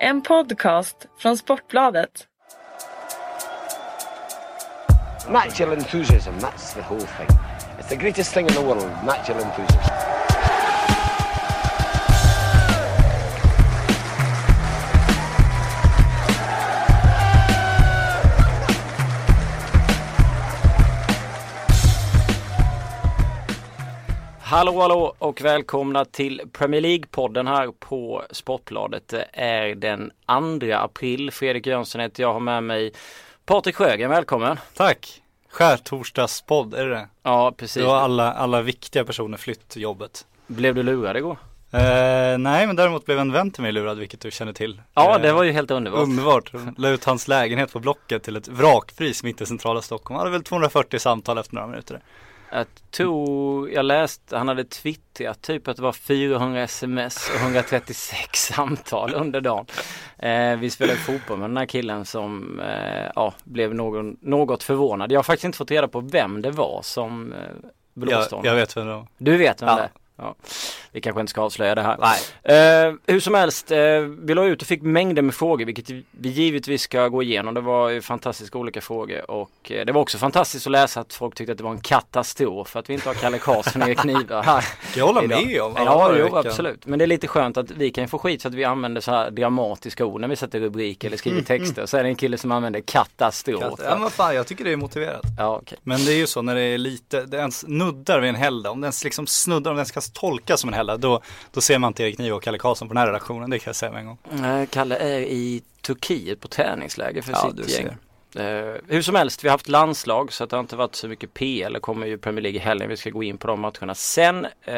En podcast från Sportbladet. Natural enthusiasm, that's the whole thing. It's the greatest thing in the world, natural enthusiasm. Hallå hallå och välkomna till Premier League-podden här på Sportbladet. Det är den 2 april. Fredrik Jönsson heter jag, har med mig Patrik Sjögren, välkommen! Tack! Skärtorsdagspodd, är det det? Ja, precis. Då har alla, alla viktiga personer flytt jobbet. Blev du lurad igår? Eh, nej, men däremot blev en vän till mig lurad, vilket du känner till. Ja, Eh, det var ju helt underbart. Underbart. La ut hans lägenhet på Blocket till ett vrakpris mitt i centrala Stockholm. Han hade väl 240 samtal efter några minuter. Jag tog, jag läste, han hade twittrat typ att det var 400 sms och 136 samtal under dagen. Eh, vi spelade fotboll med den här killen som eh, ja, blev någon, något förvånad. Jag har faktiskt inte fått reda på vem det var som eh, blåste Jag, honom. jag vet vem det var. Du vet vem Ja. det är? Ja. Vi kanske inte ska avslöja det här. Nej. Eh, hur som helst, eh, vi la ut och fick mängder med frågor vilket vi givetvis ska gå igenom. Det var ju fantastiska olika frågor och eh, det var också fantastiskt att läsa att folk tyckte att det var en katastrof att vi inte har Kalle Karlsson i knivar här. Jag håller idag. med om Ja, jo veckan. absolut. Men det är lite skönt att vi kan få skit för att vi använder så här dramatiska ord när vi sätter rubriker eller skriver texter. Så är det en kille som använder katastrof. Ja men fan, jag tycker det är motiverat. Ja, okej. Men det är ju så när det är lite, det ens nuddar vid en helgdag, om den ens liksom snuddar, om den ska tolkas som en helgdag, då, då ser man inte Erik Niva och Kalle Karlsson på den här redaktionen, det kan jag säga med en gång. Eh, Kalle är i Turkiet på träningsläger för Ja, sitt du gäng. Eh, hur som helst, vi har haft landslag så att det har inte varit så mycket PL. Det kommer ju Premier League i helgen. Vi ska gå in på de matcherna sen. Eh,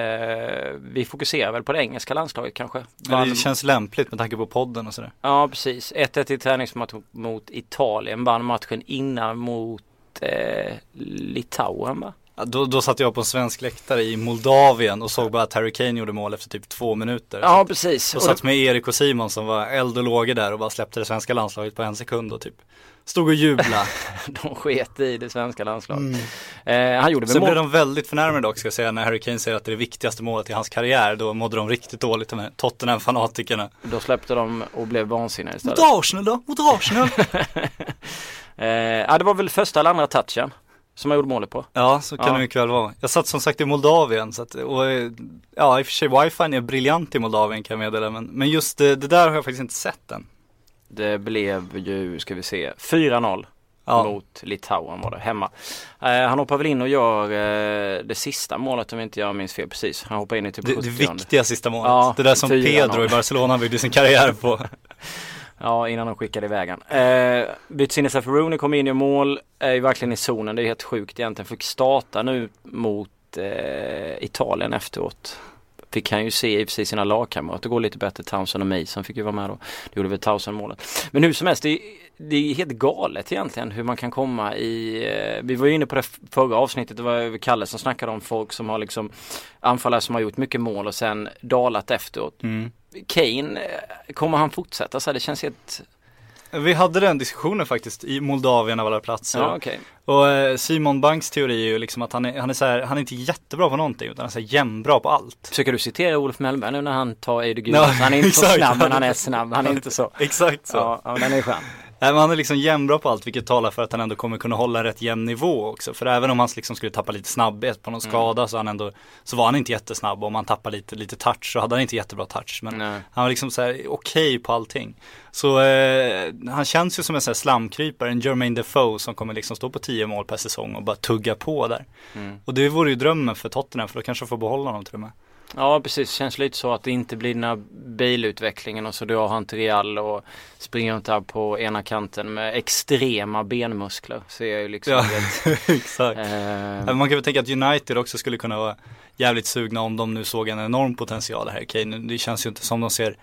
vi fokuserar väl på det engelska landslaget kanske. Vann- det känns lämpligt med tanke på podden och sådär. Ja, precis. 1-1 i träningsmatch mot Italien. Vann matchen innan mot eh, Litauen va? Då, då satt jag på en svensk läktare i Moldavien och såg bara att Harry Kane gjorde mål efter typ två minuter. Ja, precis. Och satt med Erik och Simon som var eld och lågor där och bara släppte det svenska landslaget på en sekund och typ stod och jubla. de sket i det svenska landslaget. Eh, han gjorde Sen blev de väldigt förnärmade dock ska jag säga när Harry Kane säger att det är det viktigaste målet i hans karriär. Då mådde de riktigt dåligt de här Tottenham-fanatikerna. Då släppte de och blev vansinniga istället. Mot Arsenal då? Mot Arsenal? Eh, ja, det var väl första eller andra touchen som han gjorde målet på. ja, så kan Ja. det mycket väl vara. Jag satt som sagt i Moldavien så att, och, ja i och för sig wifi är briljant i Moldavien kan jag meddela men, men just det, det där har jag faktiskt inte sett än. Det blev ju, ska vi se, 4-0 Ja. mot Litauen var det, hemma. Eh, han hoppar väl in och gör eh, det sista målet om inte jag minns fel precis. Han hoppar in i typ Det, det 70 viktiga sista målet. Ja, det där som 4-0. Pedro i Barcelona byggde sin karriär på. Ja, innan de skickade iväg han. Eh, byts in i för Rooney, kommer in i mål, är ju verkligen i zonen. Det är helt sjukt egentligen. Fick starta nu mot eh, Italien efteråt. Fick han ju se i och för sig sina lagkamrater gå lite bättre. Townsend och Mason fick ju vara med då. Det gjorde väl Townsend målet. Men hur som helst, det är, det är helt galet egentligen hur man kan komma i, eh, vi var ju inne på det förra avsnittet, det var Kalle som snackade om folk som har liksom anfallare som har gjort mycket mål och sen dalat efteråt. Mm. Kane, eh, kommer han fortsätta så här? Det känns helt Vi hade den diskussionen faktiskt i Moldavien av alla platser. Ja, okej. Och eh, Simon Banks teori är ju liksom att han är, han är så här, han är inte jättebra på någonting utan han är så jämnbra på allt. Försöker du citera Olof Mellberg nu när han tar Eide Gud? Ja, han är inte så snabb men han är snabb. Han är inte så. Exakt så. Ja, ja den är skön. Nej, men han är liksom jämnbra på allt vilket talar för att han ändå kommer kunna hålla rätt jämn nivå också. För även om han liksom skulle tappa lite snabbhet på någon Mm. skada så, han ändå, så var han inte jättesnabb. Om han tappade lite, lite touch så hade han inte jättebra touch. Men Nej. han var liksom så här okej på allting. Så eh, han känns ju som en sån här slamkrypare, en Jermaine Defoe som kommer liksom stå på 10 mål per säsong och bara tugga på där. Mm. Och det vore ju drömmen för Tottenham för då kanske får behålla honom till och med. Ja precis, känns lite så att det inte blir den här bilutvecklingen och så drar han till Real och springer runt där på ena kanten med extrema benmuskler. Ser jag ju liksom Ja, exakt. eh, Man kan väl tänka att United också skulle kunna vara jävligt sugna om de nu såg en enorm potential här. Kane, det känns ju inte som de ser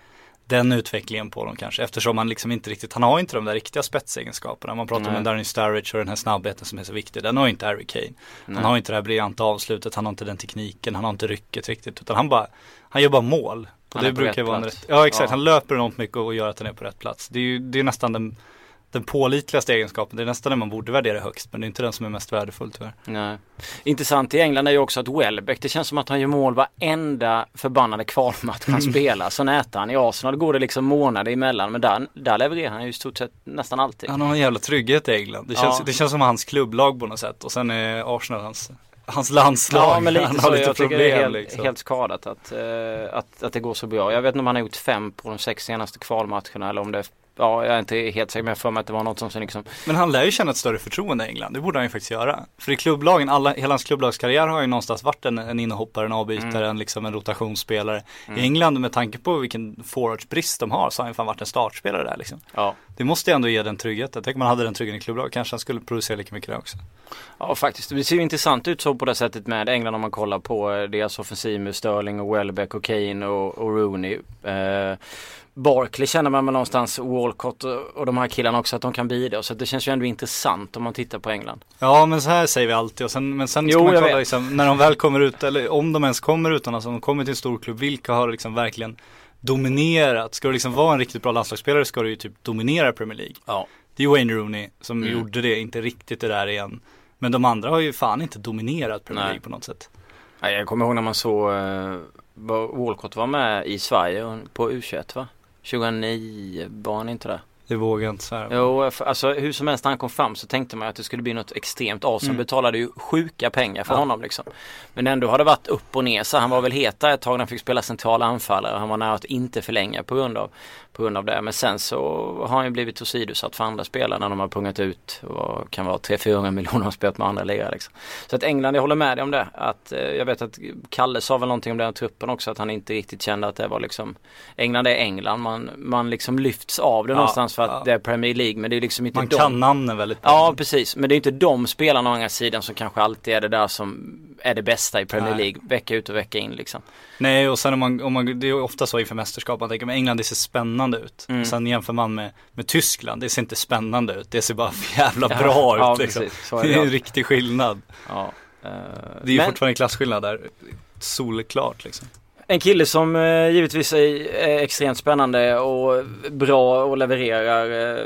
den utvecklingen på dem kanske eftersom han liksom inte riktigt, han har inte de där riktiga spetsegenskaperna. Man pratar Nej. om en Darren Sturridge och den här snabbheten som är så viktig. Den har inte Harry Kane. Nej. Han har inte det här briljanta avslutet, han har inte den tekniken, han har inte rycket riktigt utan han bara, han gör bara mål. Och Han det brukar vara rätt, ja exakt, Ja. han löper enormt mycket och gör att han är på rätt plats. Det är ju det är nästan den den pålitligaste egenskapen. Det är nästan den man borde värdera högst men det är inte den som är mest värdefull tyvärr. Nej. Intressant i England är ju också att Welbeck, det känns som att han gör mål varenda förbannade kvalmatch han spelar. Så nätar han i Arsenal, går det liksom månader emellan men där, där levererar han ju i stort sett nästan alltid. Han har en jävla trygghet i England. Det känns, Ja. det känns som hans klubblag på något sätt och sen är Arsenal hans, hans landslag. Ja men lite han så, har lite jag tycker problem det är helt, liksom. helt skadat att, eh, att, att det går så bra. Jag vet inte om han har gjort fem på de sex senaste kvalmatcherna eller om det Ja, jag är inte helt säker men jag för mig att det var något som sen liksom Men han lär ju känna ett större förtroende i England, det borde han ju faktiskt göra. För i klubblagen, alla, hela hans klubblagskarriär har ju någonstans varit en, en inhoppare, en avbytare, en, liksom en rotationsspelare. I England med tanke på vilken forwardsbrist de har så har han ju fan varit en startspelare där liksom. Ja, Det måste ju ändå ge den tryggheten. Tänk om man hade den tryggheten i klubblag, kanske han skulle producera lika mycket där också. ja faktiskt. Det ser ju intressant ut så på det sättet med England om man kollar på eh, deras offensiv med Sterling och Welbeck och Kane och, och Rooney. Eh, Barkley känner man någonstans, Walcott och, de här killarna också att de kan bidra. Så det känns ju ändå intressant om man tittar på England. Ja men så här säger vi alltid och sen, men sen ska Jo, man jag kolla liksom, när de väl kommer ut, eller om de ens kommer utomlands, om de kommer till en stor klubb, vilka har liksom verkligen dominerat? Ska du liksom vara en riktigt bra landslagsspelare ska du ju typ dominera Premier League. Ja. Det är Wayne Rooney som Mm. gjorde det, inte riktigt det där igen. Men de andra har ju fan inte dominerat Premier Nej. League på något sätt. Ja, jag kommer ihåg när man såg eh, Walcott var med i Sverige på U21 va? 2009 var han inte det? Det vågar jag inte säga. Jo, alltså hur som helst när han kom fram så tänkte man att det skulle bli något extremt. Arsenal Mm. betalade ju sjuka pengar för Ja. honom liksom. Men ändå har det varit upp och ner så han var väl heta ett tag när han fick spela centrala anfallare. Han var nära att inte förlänga på grund av, på grund av det. Men sen så har han ju blivit åsidosatt för andra spelare när de har pungat ut vad kan vara 300-400 miljoner och spelat med andra lirare liksom. Så att England, jag håller med dig om det. Att, eh, jag vet att Kalle sa väl någonting om den truppen också att han inte riktigt kände att det var liksom England är England. Man, man liksom lyfts av det Ja, någonstans för att ja. det är Premier League men det är liksom inte Man de. kan namnen väldigt bra. Ja precis, men det är inte de spelarna å andra sidan som kanske alltid är det där som är det bästa i Premier Nej. League vecka ut och vecka in liksom. Nej och sen om man, om man, det är ofta så inför mästerskap, man tänker men England det ser spännande ut. Mm. Sen jämför man med, med Tyskland, det ser inte spännande ut, det ser bara för jävla Ja, bra ja, ut liksom. precis. Är det det är en riktig skillnad. Ja. eh, Det är ju men fortfarande en klasskillnad där, solklart liksom. En kille som eh, givetvis är, är extremt spännande och bra och levererar eh,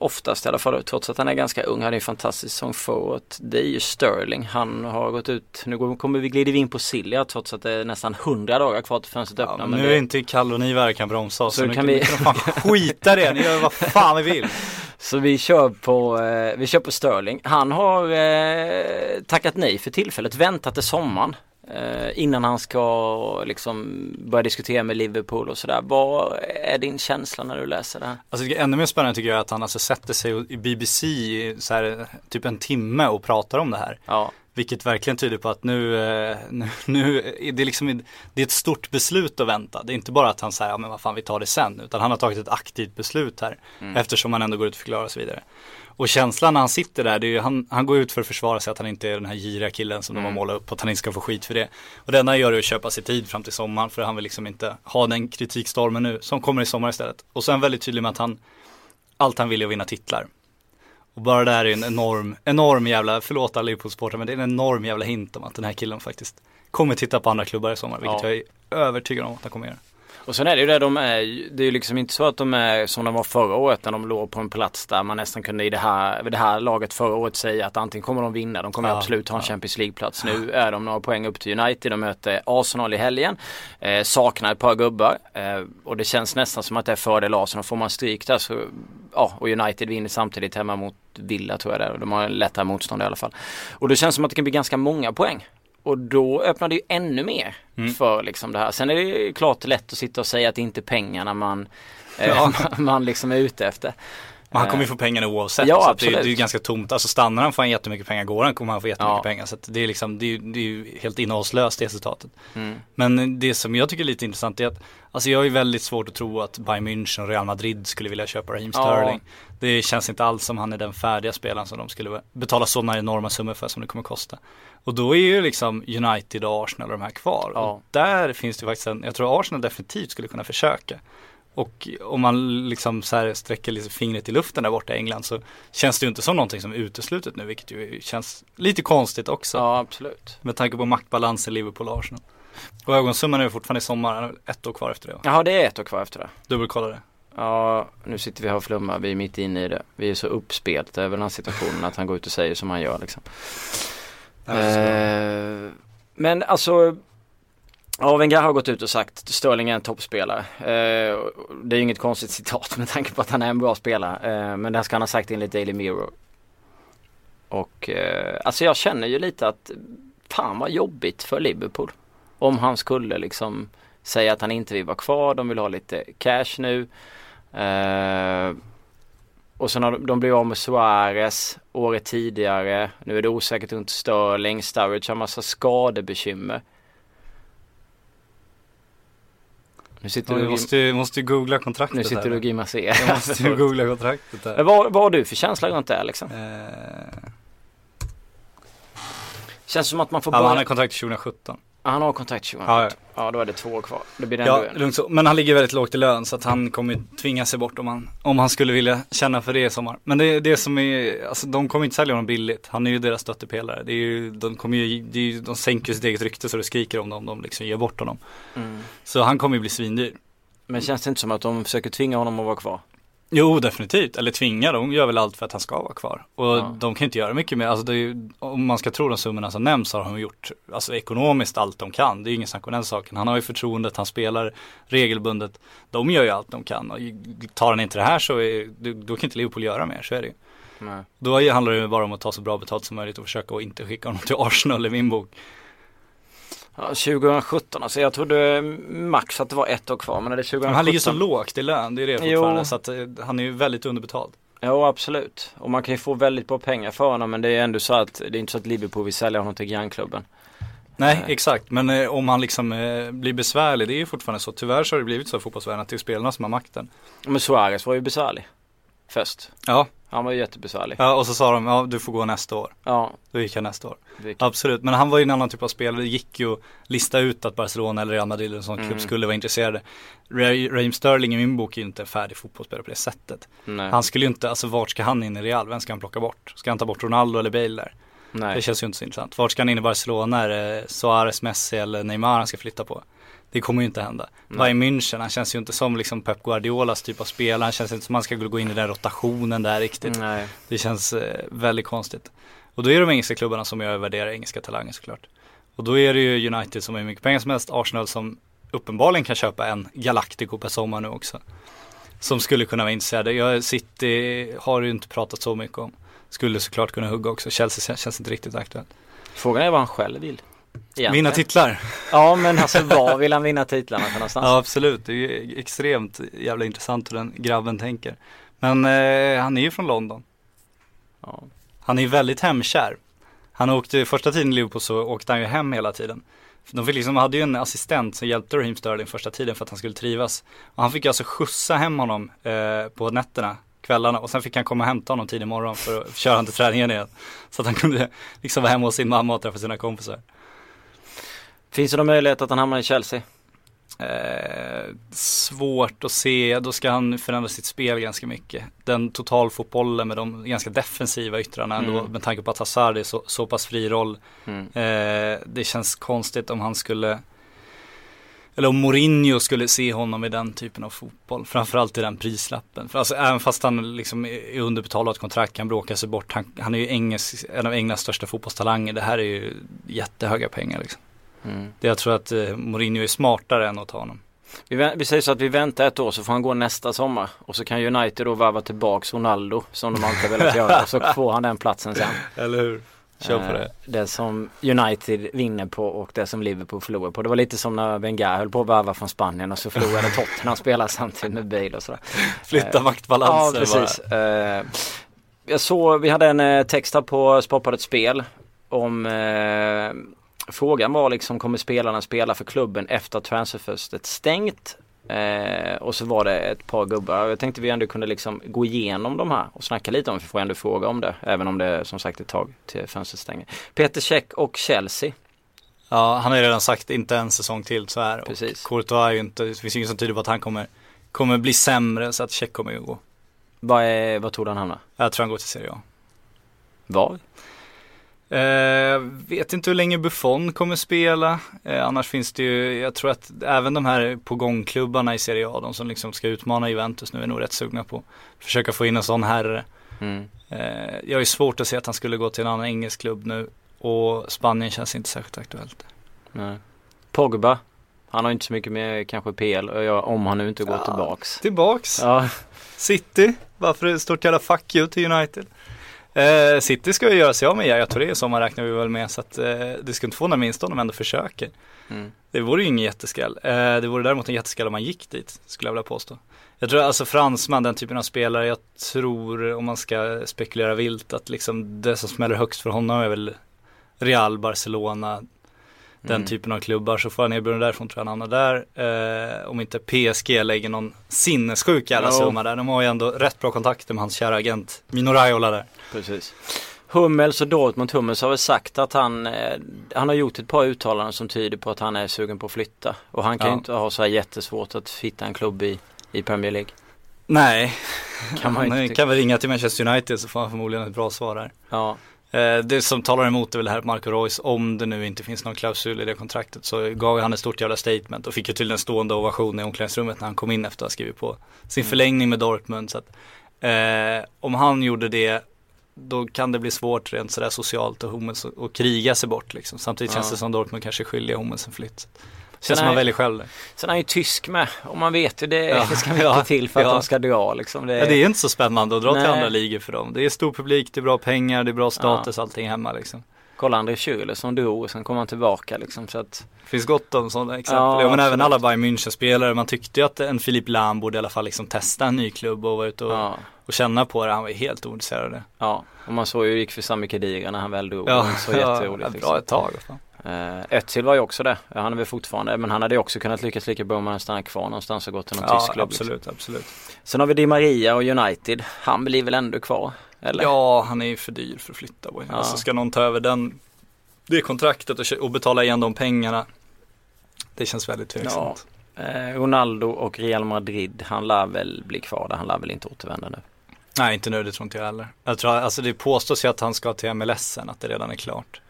oftast i alla fall trots att han är ganska ung. Han hade en fantastisk säsong förut. Det är ju Sterling. Han har gått ut, nu kommer vi glider vi in på Silja trots att det är nästan 100 dagar kvar till fönstret Ja, öppnar. men men nu det- är inte Kalle och ni här kan bromsa oss, Så så, nu kan vi- fan skita det, ni gör vad fan vi vill. Så vi kör på, eh, vi kör på Sterling. Han har eh, tackat nej för tillfället, väntat till sommaren. Eh, innan han ska liksom börja diskutera med Liverpool och sådär. Vad är din känsla när du läser det här? Alltså det är ännu mer spännande tycker jag att han alltså sätter sig i BBC i så här, typ en timme och pratar om det här. Ja, Vilket verkligen tyder på att nu, eh, nu, nu är det liksom, det är ett stort beslut att vänta. Det är inte bara att han säger, ja men vad fan vi tar det sen. Utan han har tagit ett aktivt beslut här. Eftersom han ändå går ut och förklarar och så vidare. Och känslan när han sitter där, det är ju, han, han går ut för att försvara sig att han inte är den här giriga killen som de har målat upp. Att han inte ska få skit för det. Och det enda han gör är att köpa sig tid fram till sommaren. För han vill liksom inte ha den kritikstormen nu. Som kommer i sommar istället. Och han väldigt tydlig med att han, allt han vill är att vinna titlar. Och bara det här är en enorm, enorm jävla, förlåt alla Liverpool-supportrar men det är en enorm jävla hint om att den här killen faktiskt kommer titta på andra klubbar i sommar. Vilket Ja. jag är övertygad om att han kommer göra. Och sen är det ju det de är, det är ju liksom inte så att de är som de var förra året när de låg på en plats där man nästan kunde i det här, det här laget förra året säga att antingen kommer de vinna, de kommer Ja, absolut ha en ja. Champions League-plats. Nu är de några poäng upp till United, de möter Arsenal i helgen, eh, saknar ett par gubbar eh, och det känns nästan som att det är fördel Arsenal. Får man stryk där så, ja och United vinner samtidigt hemma mot Villa tror jag det är. De har en lättare motstånd i alla fall. Och det känns som att det kan bli ganska många poäng. Och då öppnar det ju ännu mer Mm. för liksom det här. Sen är det klart lätt att sitta och säga att det inte är pengarna man, eh, Ja. man liksom är ute efter. Men han kommer ju få pengarna oavsett. Ja, så att det, är- absolut. det är ju ganska tomt. Alltså stannar han får han jättemycket pengar, går han kommer han få jättemycket Ja. pengar. Så det är liksom, det är, det är ju helt innehållslöst det resultatet. Mm. Men det som jag tycker är lite intressant är att Alltså jag är väldigt svårt att tro att Bayern München och Real Madrid skulle vilja köpa Raheem Ja. Sterling. Det känns inte alls som han är den färdiga spelaren som de skulle betala sådana enorma summor för som det kommer kosta. Och då är ju liksom United och Arsenal och de här kvar. Ja. Och där finns det faktiskt en, jag tror Arsenal definitivt skulle kunna försöka. Och om man liksom så här sträcker lite fingret i luften där borta i England så känns det ju inte som någonting som är uteslutet nu vilket ju känns lite konstigt också. Ja absolut. Med tanke på maktbalansen Liverpool och Arsenal. Och ögonsumman är ju fortfarande i sommar, ett år kvar efter det va? Jaha det är ett år kvar efter det. Dubbelkolla det. Ja, nu sitter vi här och flummar. Vi är mitt inne i det. Vi är så uppspelta över den här situationen att han går ut och säger som han gör liksom. Eh, men alltså Ja, Wenger har gått ut och sagt att Sterling är en toppspelare. Eh, det är ju inget konstigt citat med tanke på att han är en bra spelare. Eh, men det här ska han ha sagt enligt Daily Mirror. Och eh, alltså jag känner ju lite att fan vad jobbigt för Liverpool. Om han skulle liksom säga att han inte vill vara kvar, de vill ha lite cash nu. Eh, och sen har de, de blivit av med Suarez året tidigare. Nu är det osäkert runt Sterling. Sturridge har massa skadebekymmer. Nu sitter Ja, du du måste, måste googla kontraktet nu sitter här. du och grimaserar. Jag måste ju googla kontraktet. Men vad, vad har du för känsla runt det här liksom? Eh, Känns som att man får ja, börja... han har kontrakt 2017. Han har kontrakt 2017. Ja, då är det två år kvar. Det blir ändå Ja, lugnt så. Men han ligger väldigt lågt i lön så att han kommer tvinga sig bort om han, om han skulle vilja känna för det i sommar. Men det är det som är, alltså de kommer inte sälja honom billigt. Han är ju deras stöttepelare. Det är ju, de kommer ju, det är ju, de sänker ju sitt eget rykte så det skriker om dem de liksom ger bort honom. Mm. Så han kommer ju bli svindyr. Men känns det inte som att de försöker tvinga honom att vara kvar? Jo, definitivt. Eller tvinga, de gör väl allt för att han ska vara kvar. Och Ja. de kan inte göra mycket mer. Alltså ju, om man ska tro de summorna som nämns så har de gjort, alltså ekonomiskt allt de kan. Det är ju ingen snack om den saken. Han har ju förtroendet, han spelar regelbundet. De gör ju allt de kan. Och tar han inte det här så är, då, då kan inte Liverpool göra mer, så är det ju. Nej. Då handlar det ju bara om att ta så bra betalt som möjligt och försöka att inte skicka honom till Arsenal i min bok. Ja, 2017 alltså jag trodde max att det var ett år kvar men är det 2017? Men han ligger så lågt i lön, det är det Jo. fortfarande. Så att eh, han är ju väldigt underbetald. Jo absolut. Och man kan ju få väldigt bra pengar för honom men det är ändå så att det är inte så att Liverpool vill sälja honom till grannklubben. Nej, Nej. exakt. Men eh, om han liksom eh, blir besvärlig, det är ju fortfarande så. Tyvärr så har det blivit så i fotbollsvärlden att det är spelarna som har makten. Men Suarez var ju besvärlig. Först. Ja, Han var ju jättebesvärlig. ja och så sa de, ja du får gå nästa år. Ja. Då gick han nästa år. Absolut, men han var ju en annan typ av spelare. Det gick ju att lista ut att Barcelona eller Real Madrid eller en sån Mm. klubb skulle vara intresserade. Ray- Raheem Sterling i min bok är ju inte en färdig fotbollsspelare på det sättet. Nej. Han skulle ju inte, alltså vart ska han in i Real? Vem ska han plocka bort? Ska han ta bort Ronaldo eller Bale där? Nej. Det känns ju inte så intressant. Vart ska han in i Barcelona? Är det Suarez, Messi eller Neymar han ska flytta på? Det kommer ju inte hända. Nej. Bayern München, han känns ju inte som liksom Pep Guardiolas typ av spelare. Han känns inte som han ska gå in i den rotationen där riktigt. Nej. Det känns eh, väldigt konstigt. Och då är det de engelska klubbarna som jag värderar engelska talanger såklart. Och då är det ju United som har hur mycket pengar som helst, Arsenal som uppenbarligen kan köpa en Galactico per sommar nu också. Som skulle kunna vara intresserade. Jag, City har ju inte pratat så mycket om. Skulle såklart kunna hugga också. Chelsea känns inte riktigt aktuellt. Frågan är vad han själv vill. Egentligen. Vinna titlar. Ja men alltså var vill han vinna titlarna för någonstans? Ja absolut, det är ju extremt jävla intressant hur den grabben tänker. Men eh, han är ju från London. Ja. Han är ju väldigt hemkär. Han åkte, första tiden i Liverpool så åkte han ju hem hela tiden. De fick liksom, hade ju en assistent som hjälpte Raheem Sterling första tiden för att han skulle trivas. Och han fick ju alltså skjutsa hem honom eh, på nätterna, kvällarna och sen fick han komma och hämta honom tidig morgon för att köra han till träningen igen. Så att han kunde liksom vara hemma hos sin mamma och träffa sina kompisar. Finns det någon möjlighet att han hamnar i Chelsea? Eh, svårt att se, då ska han förändra sitt spel ganska mycket. Den totalfotbollen med de ganska defensiva yttrarna ändå, Mm. med tanke på att Hazard är så, så pass fri roll. Mm. Eh, det känns konstigt om han skulle eller om Mourinho skulle se honom i den typen av fotboll. Framförallt i den prislappen. För alltså även fast han liksom är ett kontrakt kan bråka sig bort. Han, han är ju engelsk, en av Englands största fotbollstalanger. Det här är ju jättehöga pengar liksom. Mm. Det jag tror att eh, Mourinho är smartare än att ta honom. Vi, vi säger så att vi väntar ett år så får han gå nästa sommar och så kan United då varva tillbaks Ronaldo som de alltid velat göra och så får han den platsen sen. Eller hur? Kör på Eh, det. Det som United vinner på och det som Liverpool förlorar på. Det var lite som när Wenger höll på att varva från Spanien och så förlorade Tottenham spelare samtidigt med Bale och sådär. Flytta eh, Ja maktbalansen precis. Eh, jag såg, vi hade en eh, text här på Sportbladet Spel om eh, Frågan var liksom kommer spelarna spela för klubben efter att transferfönstret stängt? Eh, och så var det ett par gubbar. Jag tänkte vi ändå kunde liksom gå igenom de här och snacka lite om för får ändå fråga om det. Även om det är som sagt ett tag till fönstret stänger. Peter Käck och Chelsea. Ja, han har ju redan sagt inte en säsong till så här. Precis. Och Courtois är ju inte, det finns ju inget som tyder på att han kommer, kommer bli sämre så att Check kommer ju gå. Vad, är, vad tror du han hamnar? Jag tror han går till Serie A. Var? Eh, vet inte hur länge Buffon kommer spela. Eh, annars finns det ju, jag tror att även de här på gångklubbarna i Serie A, de som liksom ska utmana Juventus nu är nog rätt sugna på att försöka få in en sån herre. Mm. Eh, jag är svårt att se att han skulle gå till en annan engelsk klubb nu och Spanien känns inte särskilt aktuellt. Nej. Pogba. Han har inte så mycket med kanske PL om han nu inte går Ja. tillbaks. Tillbaks. Ja, City, varför det står ett jävla fuck you till United. Eh, City ska ju göra sig av med Yahya Touré i sommar räknar vi väl med så att eh, det ska inte få några minst om de ändå försöker. Mm. Det vore ju ingen jätteskräll. Eh, det vore däremot en jätteskräll om man gick dit, skulle jag vilja påstå. Jag tror alltså fransman, den typen av spelare, jag tror om man ska spekulera vilt att liksom det som smäller högst för honom är väl Real, Barcelona, den Mm. typen av klubbar. Så får han erbjudande därifrån tror jag han hamnar där. Eh, om inte PSG lägger någon sinnessjuk jävla summa där. De har ju ändå rätt bra kontakter med hans kära agent Mino Raiola där. precis. Hummels och Dortmund, Hummels har väl sagt att han, eh, han har gjort ett par uttalanden som tyder på att han är sugen på att flytta. Och han kan ju Ja. inte ha så här jättesvårt att hitta en klubb i, i Premier League. Nej, Kan man han inte kan väl ringa till Manchester United så får han förmodligen ett bra svar där. Ja, Det som talar emot är väl här Marco Reus, om det nu inte finns någon klausul i det kontraktet så gav han ett stort jävla statement och fick ju till en stående ovation i omklädningsrummet när han kom in efter att ha skrivit på sin Mm. förlängning med Dortmund. Så att, eh, om han gjorde det då kan det bli svårt rent sådär socialt och Hummels att- kriga sig bort liksom. Samtidigt känns Ja. det som Dortmund kanske är skyldiga Hummels en flytt. Sen Känns som är- han väljer själv det. Sen är han ju tysk med och man vet ju det, Ja. ska mycket Ja. till för att Ja. de ska dra liksom. Det, Ja, det är inte så spännande att dra till Nej. andra ligor för dem. Det är stor publik, det är bra pengar, det är bra status, allting hemma liksom. Kolla André Schürrle som drog och sen kom han tillbaka liksom så att finns gott om sådana exempel. Ja, Ja, men även alla Bayern München-spelare. Man tyckte ju att en Filip Lahm borde i alla fall liksom testa en ny klubb och vara ute och, ja, och känna på det. Han var ju helt ointresserad av det. ja. Och man såg ju hur det gick för Sami Khedira när han väl drog. Ja, så ja, jätteroligt. bra liksom. ett tag. Fan. Eh, Özil var ju också det. Han är väl fortfarande, men han hade ju också kunnat lyckas lika bra om han stannat kvar någonstans och gått till någon Ja, tysk klubb. Liksom. absolut, absolut. Sen har vi Di Maria och United. Han blir väl ändå kvar? Eller? Ja, han är ju för dyr för att flytta. Ja. Alltså ska någon ta över den, det kontraktet och, och betala igen de pengarna. Det känns väldigt tveksamt. Eh, Ronaldo och Real Madrid, han lär väl bli kvar där. Han lär väl inte återvända nu. Nej, inte nu, det tror inte jag heller. Jag tror, alltså det påstås ju att han ska till MLS sen, att det redan är klart.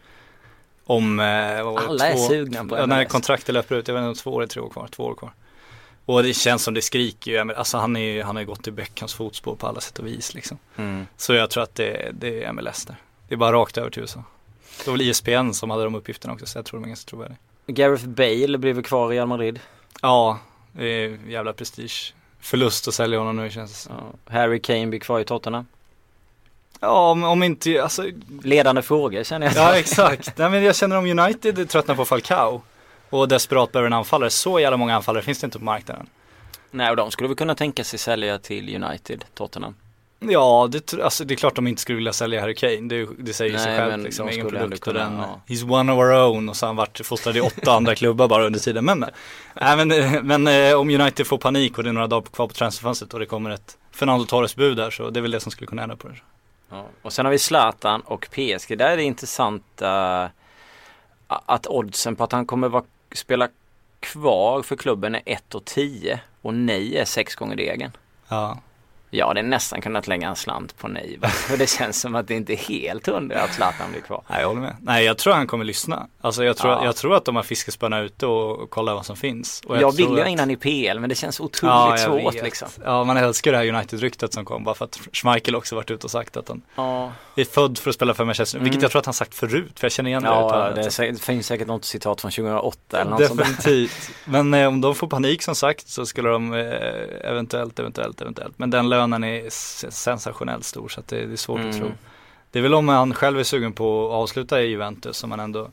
Om, eh, vad var det, Alla är två- sugna på ja, När MLS. kontraktet löper ut, jag vet inte, om två eller tre år kvar, två år kvar. Och det känns som det skriker ju, alltså han, är, han har ju gått i Beckhams fotspår på alla sätt och vis liksom. Mm. Så jag tror att det, det är MLS där. Det är bara rakt över till USA. Det var väl ISPN som hade de uppgifterna också, så jag tror de är ganska trovärdiga. Gareth Bale blir väl kvar i Real Madrid. Ja, det är jävla prestige. Förlust att sälja honom nu känns det. Ja. Harry Kane blir kvar i Tottenham. Ja, om, om inte, alltså Ledande frågor känner jag. Ja exakt, Nej, men jag känner om United tröttnar på Falcao och desperat behöver en anfallare, så jävla många anfallare finns det inte på marknaden. Nej, och de skulle väl kunna tänka sig sälja till United, Tottenham. Ja, det, alltså, det är klart de inte skulle vilja sälja Harry Kane, det, det säger sig Nej, självt men liksom, egen produkt och den, ja. he's one of our own och så har han varit fostrad i åtta andra klubbar bara under tiden. Men, nej, men, men eh, om United får panik och det är några dagar kvar på transferfönstret och det kommer ett Fernando Torres bud där så det är väl det som skulle kunna ändra på det. Ja. Och sen har vi Zlatan och PSG. Där är det intressant uh, eh, att oddsen på att han kommer vara, spela kvar för klubben är 1 och 10 och nej är 6 gånger degen. Ja, jag hade nästan kunnat lägga en slant på nej. För det känns som att det inte är helt hundra att Zlatan blir kvar. nej, jag håller med. Nej, jag tror han kommer lyssna. Alltså jag tror, Ja. jag tror att de har fiskespöna ute och, och kollar vad som finns. Och Jag, vill tror ju att- ha in han i PL men det känns otroligt Ja, jag svårt vet. liksom. Ja, man älskar det här United-ryktet som kom bara för att Schmeichel också varit ute och sagt att han Ja, är född för att spela för Manchester, Mm. vilket jag tror att han sagt förut, för jag känner igen det ja det, säkert- det finns säkert något citat från 2008 eller något sånt. Definitivt. Men eh, om de får panik som sagt så skulle de eh, eventuellt, eventuellt, eventuellt. Men den lönen är sensationellt stor så att det, det är svårt att Mm. tro. Det är väl om han själv är sugen på att avsluta i Juventus som han ändå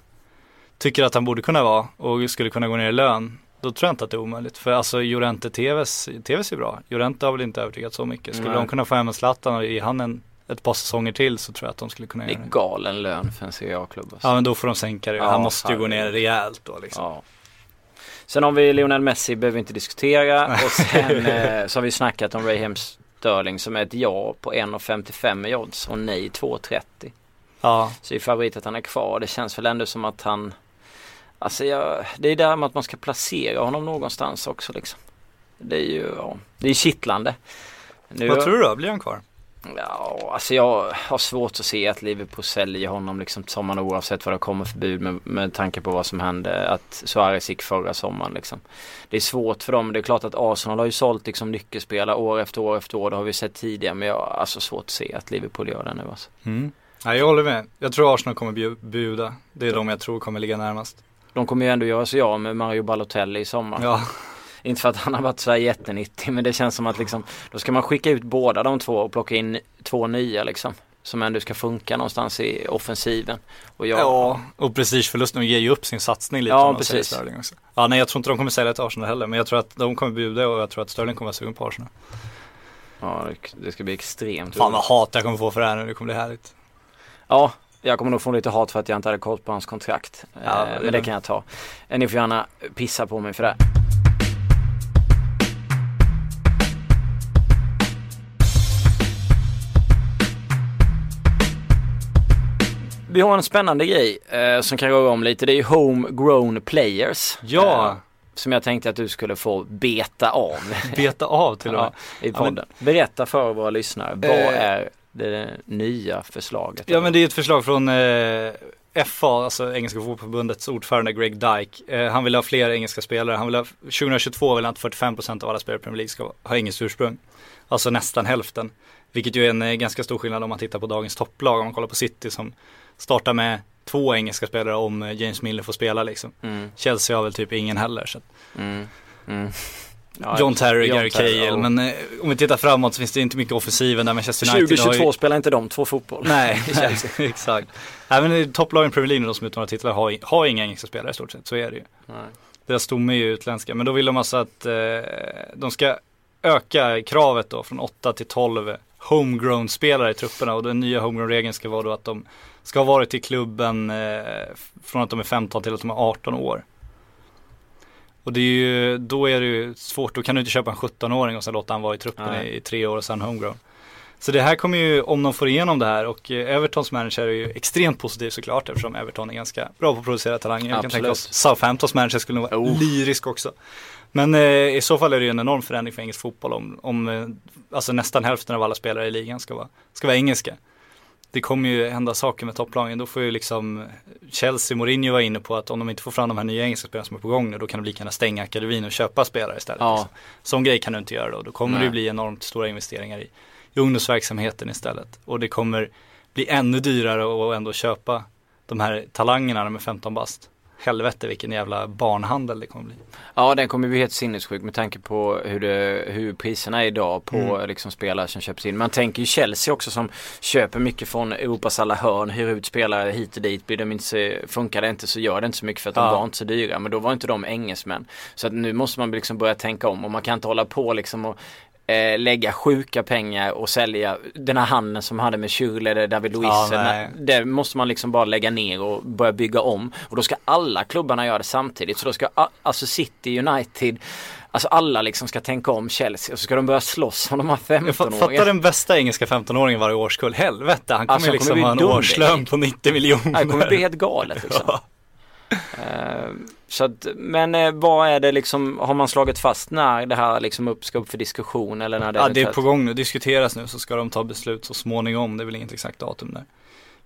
tycker att han borde kunna vara och skulle kunna gå ner i lön. Då tror jag inte att det är omöjligt. För alltså Jorente TVs, TVs är bra. Jorente har väl inte övertygat så mycket. Skulle Nej. de kunna få hem en Zlatan och ge han en, ett par säsonger till så tror jag att de skulle kunna Det göra är det. galen lön för en Serie A-klubb. Alltså. Ja men då får de sänka det. Ja, han måste ju gå ner rejält då liksom. Ja. Sen har vi Lionel Messi, behöver vi inte diskutera. Och sen eh, så har vi snackat om Raheem Sterling som är ett ja på 1,55 i odds och nej 2,30. Ja, Så är favorit att han är kvar. Det känns väl ändå som att han Alltså jag, det är där med att man ska placera honom någonstans också liksom. Det är ju, ja, det är kittlande. Nu, vad tror du då? Blir han kvar? Ja, alltså jag har svårt att se att Liverpool säljer honom liksom sommaren oavsett vad det kommer för bud med, med tanke på vad som hände. Att Suarez gick förra sommaren liksom. Det är svårt för dem. Det är klart att Arsenal har ju sålt liksom nyckelspelare år efter år efter år. Det har vi sett tidigare. Men jag har alltså svårt att se att Liverpool gör det nu alltså. Mm. Ja, jag håller med. Jag tror Arsenal kommer bjuda. Det är de jag tror kommer ligga närmast. De kommer ju ändå göra sig av med Mario Balotelli i sommar. Ja. Inte för att han har varit så här jättenyttig men det känns som att liksom Då ska man skicka ut båda de två och plocka in två nya liksom Som ändå ska funka någonstans i offensiven och jag, Ja och prestigeförlusten ger ju upp sin satsning lite Ja precis också. Ja nej jag tror inte de kommer sälja till Arsenal heller men jag tror att de kommer bjuda och jag tror att Sterling kommer vara sugen på Arsenal Ja det ska bli extremt Fan vad hat jag kommer få för det här nu, det kommer bli härligt Ja jag kommer nog få lite hat för att jag inte hade koll på hans kontrakt. Ja, det men det kan jag ta. Ni får gärna pissa på mig för det. Vi har en spännande grej eh, som kan röra om lite. Det är ju homegrown players. Ja. Eh, som jag tänkte att du skulle få beta av. beta av till och med. Ja, I podden. Ja, men... Berätta för våra lyssnare. Vad eh... är det nya förslaget? Ja men det är ett förslag från eh, FA, alltså Engelska fotbollförbundets ordförande Greg Dyke. Eh, han vill ha fler engelska spelare. Han vill ha, 2022 vill han att 45% av alla spelare i Premier League ska ha engelskt ursprung. Alltså nästan hälften. Vilket ju är en eh, ganska stor skillnad om man tittar på dagens topplag. Om man kollar på City som startar med två engelska spelare om eh, James Miller får spela liksom. Mm. Chelsea har väl typ ingen heller. Så. Mm. Mm. Ja, John Terry, John Gary Cahill. Men eh, om vi tittar framåt så finns det inte mycket offensiven där Manchester United 2022 ju... spelar inte de två fotboll. Nej, exakt. Även topplagen Premier League, de som utmanar titlar, har, har inga engelska spelare i stort sett. Så är det ju. Nej. Deras stomme är ju utländska. Men då vill de alltså att eh, de ska öka kravet då från 8 till 12 homegrown spelare i trupperna och den nya homegrown-regeln ska vara då att de ska ha varit i klubben eh, från att de är 15 till att de är 18 år. Och det är ju, då är det ju svårt, då kan du inte köpa en 17-åring och sen låta han vara i truppen i, i, tre år och sen homegrown. Så det här kommer ju, om de får igenom det här och eh, Evertons manager är ju extremt positiv såklart eftersom Everton är ganska bra på att producera talanger. Jag kan tänka oss Southamptons manager skulle nog vara oh. lyrisk också. Men eh, i så fall är det ju en enorm förändring för engelsk fotboll om, om eh, alltså nästan hälften av alla spelare i ligan ska vara, ska vara engelska. Det kommer ju hända saker med topplagen. Då får ju liksom Chelsea, Mourinho var inne på att om de inte får fram de här nya engelska spelarna som är på gång nu då kan de lika gärna stänga akademin och köpa spelare istället. Ja. Liksom. Sån grej kan du inte göra då. Då kommer Nej. det bli enormt stora investeringar i, i ungdomsverksamheten istället. Och det kommer bli ännu dyrare att ändå köpa de här talangerna de är 15 bast helvete vilken jävla barnhandel det kommer bli. Ja den kommer bli helt sinnessjuk med tanke på hur, det, hur priserna är idag på mm. liksom spelare som köps in. Man tänker ju Chelsea också som köper mycket från Europas alla hörn, hyr ut spelare hit och dit. Blir de inte, funkar det inte så gör det inte så mycket för att de ja. var inte så dyra. Men då var inte de engelsmän. Så att nu måste man liksom börja tänka om och man kan inte hålla på liksom och eh, lägga sjuka pengar och sälja den här handeln som hade med Schürrle eller David Luiz. Ja, det måste man liksom bara lägga ner och börja bygga om. Och då ska alla klubbarna göra det samtidigt. Så då ska alltså City, United Alltså alla liksom ska tänka om Chelsea och så ska de börja slåss om de här 15-åringarna. Fatta den bästa engelska 15-åringen varje årskull. Helvete, han kommer alltså, liksom kommer ha en årslön på 90 miljoner. Han kommer bli helt galet liksom. Ja. Uh, så att, men eh, vad är det liksom, har man slagit fast när det här liksom upp, ska upp för diskussion eller när det Ja det är på gång nu, diskuteras nu så ska de ta beslut så småningom, det är väl inget exakt datum där.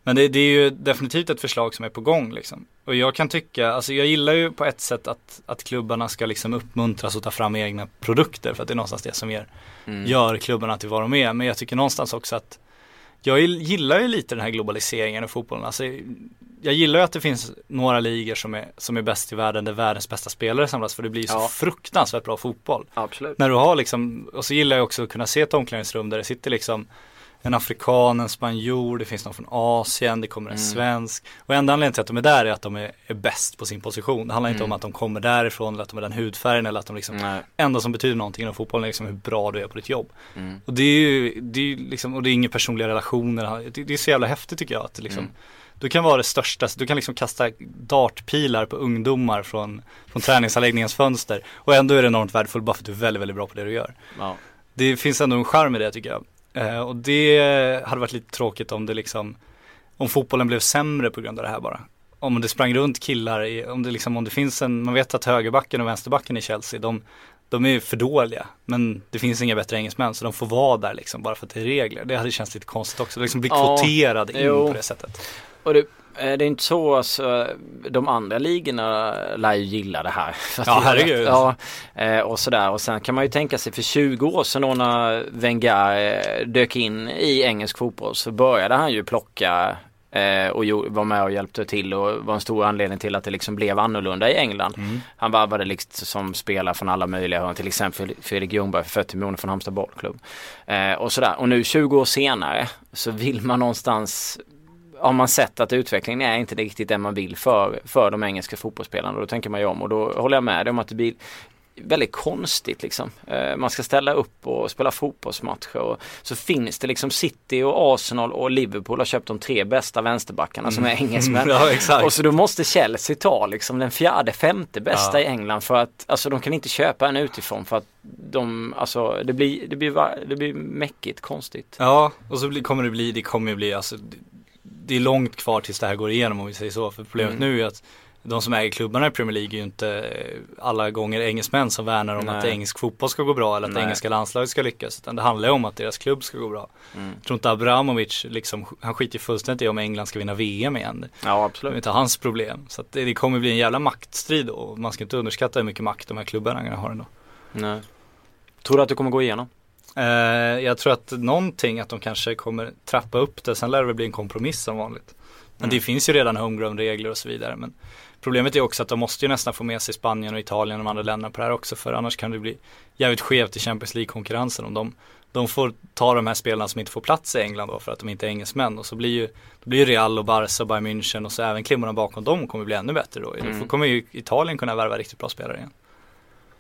Men det, det, är ju definitivt ett förslag som är på gång liksom. Och jag kan tycka, alltså jag gillar ju på ett sätt att, att klubbarna ska liksom uppmuntras att ta fram egna produkter för att det är någonstans det som ger, mm. gör klubbarna till vad de är. Men jag tycker någonstans också att jag gillar ju lite den här globaliseringen i fotbollen. Alltså, jag gillar ju att det finns några ligor som är, som är bäst i världen där världens bästa spelare samlas för det blir så ja. fruktansvärt bra fotboll. Absolut. När du har liksom, och så gillar jag också att kunna se ett omklädningsrum där det sitter liksom en afrikan, en spanjor, det finns någon från Asien, det kommer en mm. svensk. Och enda anledningen till att de är där är att de är, är bäst på sin position. Det handlar mm. inte om att de kommer därifrån eller att de är den hudfärgen eller att de liksom, Nej. enda som betyder någonting inom fotbollen är liksom hur bra du är på ditt jobb. Mm. Och det är ju, det är liksom, och det är inga personliga relationer. Det, det är så jävla häftigt tycker jag att liksom mm. Du kan vara det största, du kan liksom kasta dartpilar på ungdomar från, från träningsanläggningens fönster och ändå är det enormt värdefullt bara för att du är väldigt, väldigt bra på det du gör. Ja. Det finns ändå en charm i det tycker jag. Eh, och det hade varit lite tråkigt om det liksom, om fotbollen blev sämre på grund av det här bara. Om det sprang runt killar, i, om det liksom, om det finns en, man vet att högerbacken och vänsterbacken i Chelsea, de, de är för dåliga. Men det finns inga bättre engelsmän så de får vara där liksom bara för att det är regler. Det hade känts lite konstigt också. Liksom bli Ja, kvoterad in jo. på det sättet. Och det, det är inte så alltså, de andra ligorna lär ju gilla det här. Ja, herregud. Ja, eh, och sådär. Och sen kan man ju tänka sig för 20 år sedan då när Wenger eh, dök in i engelsk fotboll så började han ju plocka eh, och var med och hjälpte till och var en stor anledning till att det liksom blev annorlunda i England. Mm. Han varvade liksom som spelare från alla möjliga hörn, till exempel Fredrik Ljungberg för 40 miljoner från Halmstad bollklubb. Eh, och sådär. Och nu 20 år senare så vill man någonstans har man sett att utvecklingen är inte riktigt det man vill för, för de engelska fotbollsspelarna. Och då tänker man ju om och då håller jag med dig om att det blir väldigt konstigt liksom. Eh, man ska ställa upp och spela fotbollsmatcher och så finns det liksom City och Arsenal och Liverpool har köpt de tre bästa vänsterbackarna som är engelsmän. Ja, exakt. Och så då måste Chelsea ta liksom den fjärde, femte bästa Ja. i England för att alltså de kan inte köpa en utifrån för att de, alltså det blir, det blir, det blir mäckigt konstigt. Ja, och så blir, kommer det bli, det kommer bli, alltså det, är långt kvar tills det här går igenom om vi säger så. För problemet Mm. nu är att de som äger klubbarna i Premier League är ju inte eh, alla gånger engelsmän som värnar om Nej. att engelsk fotboll ska gå bra eller att Nej. engelska landslaget ska lyckas. Utan det handlar ju om att deras klubb ska gå bra. Mm. Jag tror inte Abramovic, liksom, han skiter ju fullständigt i om England ska vinna VM igen. Ja Det är absolut. inte hans problem. Så det, det kommer bli en jävla maktstrid och man ska inte underskatta hur mycket makt de här klubbarna har ändå. Nej. Tror du att det kommer gå igenom? Eh, jag tror att någonting att de kanske kommer trappa upp det. Sen lär det väl bli en kompromiss som vanligt. Men Mm. det finns ju redan homegrown-regler och så vidare. Men problemet är också att de måste ju nästan få med sig Spanien och Italien och de andra länderna på det här också. För annars kan det bli jävligt skevt i Champions League-konkurrensen. Om de, de får ta de här spelarna som inte får plats i England då för att de inte är engelsmän. Och så blir ju, blir ju Real och Barca och Bayern München och så även klimmarna bakom dem kommer bli ännu bättre då. Mm. Då kommer ju Italien kunna värva riktigt bra spelare igen.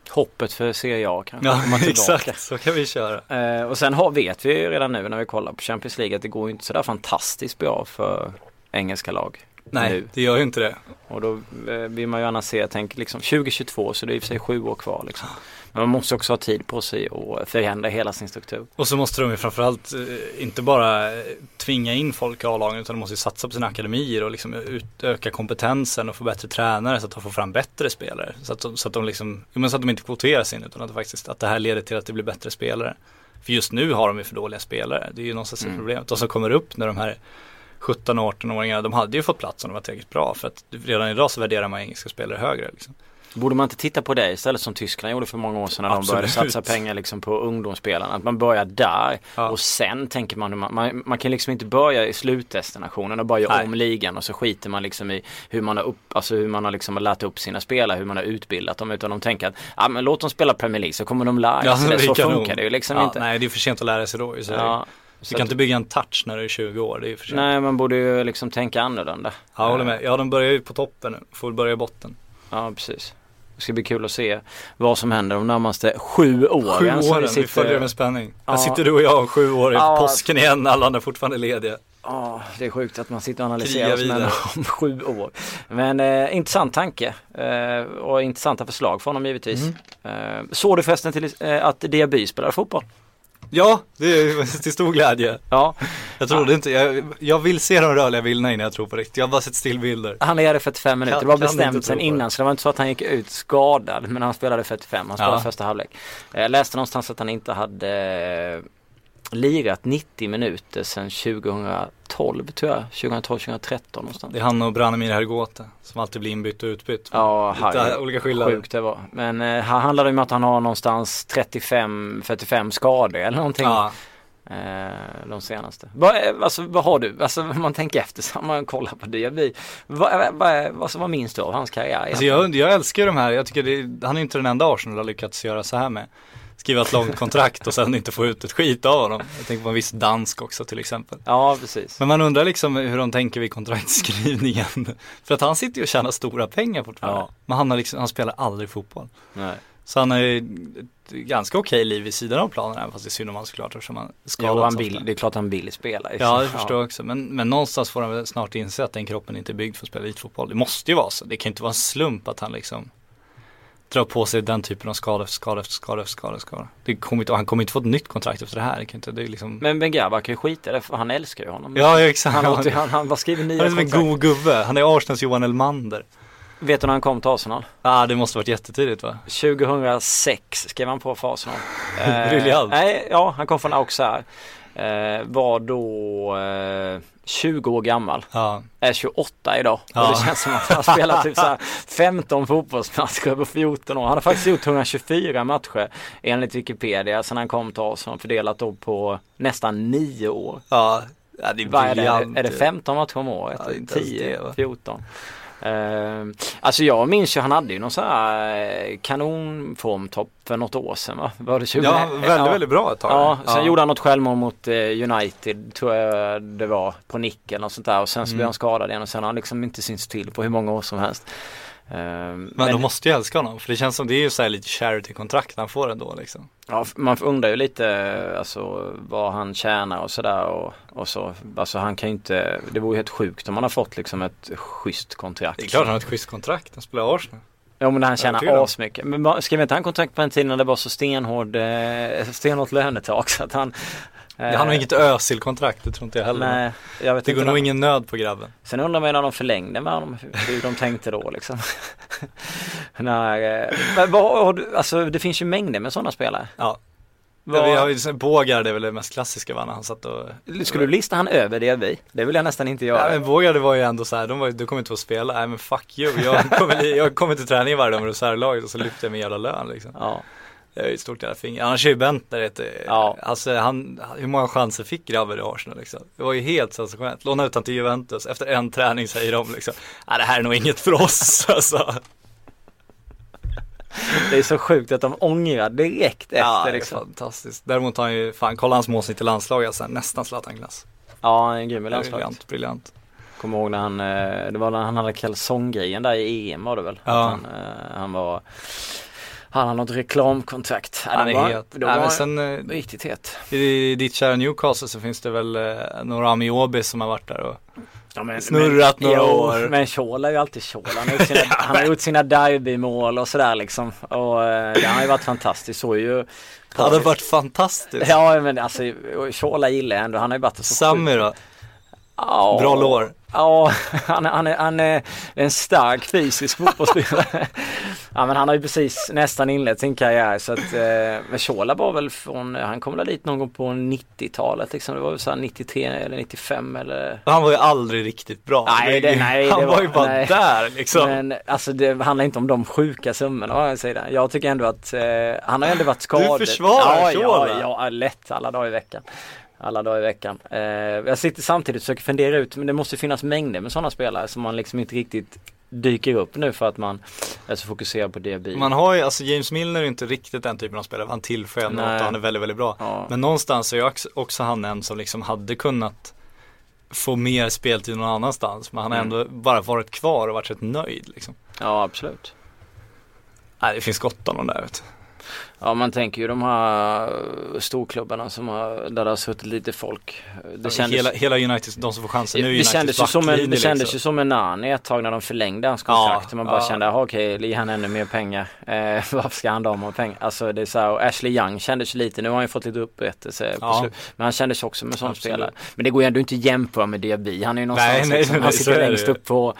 Hoppet för Serie A kanske Ja, exakt. Så kan vi köra. Eh, och sen har, vet vi ju redan nu när vi kollar på Champions League att det går ju inte sådär fantastiskt bra för engelska lag. Nej, Nu. det gör ju inte det. Och då eh, vill man ju gärna se, jag tänker liksom 2022 så det är i och för sig sju år kvar liksom. Men man måste också ha tid på sig och förändra hela sin struktur. Och så måste de ju framförallt eh, inte bara eh, tvinga in folk i A-lagen utan de måste ju satsa på sina akademier och liksom utöka kompetensen och få bättre tränare så att de får fram bättre spelare. Så att de, så att de liksom, så att de inte kvoteras in utan att faktiskt, att det här leder till att det blir bättre spelare. För just nu har de ju för dåliga spelare, det är ju någonstans Mm. problemet. Och som kommer upp när de här 17-18-åringarna, de hade ju fått plats om de var tillräckligt bra för att redan idag så värderar man engelska spelare högre. Liksom. Borde man inte titta på det istället som Tyskland gjorde för många år sedan när de började Absolut. satsa pengar liksom på ungdomsspelarna. Att man börjar där Ja. och sen tänker man, man, man, kan liksom inte börja i slutdestinationen och bara göra Nej. om ligan och så skiter man liksom i hur man har upp, alltså hur man har liksom lärt upp sina spelare, hur man har utbildat dem utan de tänker att ja men låt dem spela Premier League så kommer de lära sig det. Så funkar det ju liksom ja, inte. Nej, det är för sent att lära sig då. Så Ja, du kan inte bygga en touch när du är 20 år, det är ju för sent. Nej man borde ju liksom tänka annorlunda. Ja, håller med. Ja, de börjar ju på toppen nu. Får börja i botten. Ja precis. Det ska bli kul att se vad som händer de närmaste sju åren. Sju åren, vi, följer det med spänning. Ja. Här sitter du och jag om sju år i Ja. påsken igen, alla andra fortfarande lediga. Ja, det är sjukt att man sitter och analyserar oss med om sju år. Men eh, intressant tanke eh, och intressanta förslag från honom givetvis. Mm. Eh, såg du förresten till, eh, att Diaby spelar fotboll? Ja, det är till stor glädje. Ja, Jag trodde inte, jag, jag vill se de rörliga bilderna innan jag tror på riktigt. Jag har bara sett stillbilder. han lirade 45 minuter. Kan- det var bestämt sen på det. innan så det var inte så att han gick ut skadad men han spelade 45. Han spelade Ja. första halvlek. Jag läste någonstans att han inte hade eh, lirat 90 minuter sedan 2012 tror jag. 2012-2013 någonstans. Det är han och Branimir Hergota som alltid blir inbytt och utbytt. Ja, Lite olika skillnader. sjukt det var. Men eh, handlar det om att han har någonstans 35-45 skador eller någonting. Ja, Eh, de senaste. Vad, eh, alltså, vad har du? Alltså man tänker efter så man kollar på Diaby. Vad, vad, vad, vad minns du av hans karriär? alltså jag, jag älskar de här, jag tycker det, han är inte den enda Arsenal har lyckats göra så här med. Skriva ett långt kontrakt och sen inte få ut ett skit av honom. Jag tänker på en viss dansk också till exempel. Ja, precis. Men man undrar liksom hur de tänker vid kontraktskrivningen. För att han sitter ju och tjänar stora pengar fortfarande. Ja. Men han, har liksom, han spelar aldrig fotboll. Nej. Så han har ju ett ganska okej liv vid sidan av planen även fast det är synd om han såklart eftersom han skadats han ofta. vill, det är klart han vill spela. Ja, det förstår jag också. Men, men någonstans får han väl snart inse att den kroppen inte är byggd för att spela elitfotboll. Det måste ju vara så. Det kan inte vara en slump att han liksom drar på sig den typen av skada efter skada efter skada efter skada. skada. Det kommer inte, han kommer inte få ett nytt kontrakt efter det här. Det kan inte, det är liksom... Men Wenger verkar ju skita i det för han älskar ju honom. ja, ja, exakt. Han, Han, låter, han, han bara skriver han nya är som en god gubbe. Han är Arsenals Johan Elmander. Vet du när han kom till Arsenal? Ja ah, det måste varit jättetidigt va? 2006 skrev han på för Arsenal. Eh, Briljant. Nej, ja han kom från Auxerre. Eh, var då eh, 20 år gammal. Ja. Är 28 idag. Ja. Och det känns som att han har spelat typ så här 15 fotbollsmatcher på 14 år. Han har faktiskt gjort 124 matcher enligt Wikipedia sedan han kom till Arsenal. Fördelat då på nästan 9 år. Ja, ja det är Vad är det? Är det 15 matcher om året? Ja, inte ens 10, det, va? 14? Uh, alltså jag minns ju han hade ju någon sån här eh, kanonformtopp för något år sedan va? Var det 20? Ja, väldigt, ja. väldigt bra ett tag. Ja, sen gjorde han något självmål mot eh, United tror jag det var på nick eller något sånt där och sen så Mm. blev han skadad igen och sen har han liksom inte synts till på hur många år som helst. Eh, Men, de måste ju älska honom för det känns som det är ju så här lite charity-kontrakt han får ändå liksom. Ja, man undrar ju lite alltså vad han tjänar och sådär och, och så. Alltså han kan ju inte, det vore ju helt sjukt om han har fått liksom ett schysst kontrakt. Det är klart han har ett schysst kontrakt, han spelar i Arsenal. Ja men han tjänar asmycket. Men skrev inte han kontrakt på en tid när det var så stenhård, eh, stenhårt lönetak så att han han har inget Özil-kontrakt, det tror inte jag heller. Nej, jag vet det går inte. nog ingen nöd på grabben. Sen undrar man ju när de förlängde med honom, hur de tänkte då liksom. eh, men vad, har du, alltså det finns ju mängder med sådana spelare. Ja. Vad- Vi har ju, Bågard är väl det mest klassiska va, när han satt och Skulle du lista han över det vi? Det vill jag nästan inte göra. Ja men Bågard var ju ändå så här, de var, ju- du kommer inte få spela, nej men fuck you, jag kommer, jag kommer till träning varje dag med reservlaget och så lyfter jag min jävla lön liksom. Ja. Det är ju ett stort jävla finger, annars är ju Bentner ett, Ja. alltså han, hur många chanser fick grabben i Arsenal liksom? Det var ju helt sensationellt, låna ut han till Juventus, efter en träning säger de liksom, nej det här är nog inget för oss alltså. Det är så sjukt att de ångrar direkt efter Ja, det är liksom. fantastiskt. Däremot har han ju, fan kolla hans målsnitt i landslaget alltså, nästan Zlatan-klass. Ja, han är grym i landslaget. Briljant, briljant. Kommer ihåg när han, eh, det var när han hade kalsonggrejen där i EM var det väl? Ja. Han, eh, han var, han hade något reklamkontrakt. Han är het. Då Nej, men sen eh, riktigt het. i ditt kära Newcastle så finns det väl eh, några Amiobi som har varit där och Ja, men, Snurrat några jo, år. Men Scholl är ju alltid Scholl. Han har gjort sina, han har gjort sina derbymål och sådär liksom. Och eh, det har ju varit fantastiskt. Så ju Det hade varit fantastiskt. Ja men alltså Schola gillar jag ändå. Han har ju varit så Sammy då? Ja. Bra lår. Ja, han, är- han, är, han är en stark fysisk fotbollsspelare. ja men han har ju precis nästan inlett sin karriär så att eh, men Schola var väl från, han kom väl dit någon gång på 90-talet liksom. Det var väl såhär 93 eller 95 eller Han var ju aldrig riktigt bra. Nej, det- nej, Han det var, var- ju bara nej. där liksom. Men alltså det handlar inte om de sjuka summorna å andra sidan. Jag tycker ändå att eh, han har ändå varit skadad. försvarar ja, ja, Schola. ja, lätt alla dagar i veckan. Alla dagar i veckan. Eh, jag sitter samtidigt och försöker fundera ut, men det måste finnas mängder med sådana spelare som man liksom inte riktigt dyker upp nu för att man är så fokuserad på DBI. Man har ju, alltså James Milner är inte riktigt den typen av spelare. Han tillför Nej. att han är väldigt, väldigt bra. Ja. Men någonstans är ju också- också han en som liksom hade kunnat få mer speltid någon annanstans. Men han har Mm. ändå bara varit kvar och varit rätt nöjd liksom. Ja, absolut. Nej, det finns gott om dem där vet du. Ja, man tänker ju de här storklubbarna som har, där det har suttit lite folk. Det kändes, hela, hela United, de som får chansen nu det kändes, ju som en, det kändes liksom. ju som en Nani ett tag när de förlängde hans kontrakt. Ja, man bara ja. kände, okej, ge han ännu mer pengar. Eh, varför ska han då ha pengar? Alltså det är så här, och Ashley Young kändes ju lite, nu har han ju fått lite upprättelse på Ja. slut. Men han kändes också med sån Absolut. spelare. Men det går ju ändå inte att jämföra med Diaby. Han är ju någonstans Nej, nej, liksom, nej, han sitter längst upp på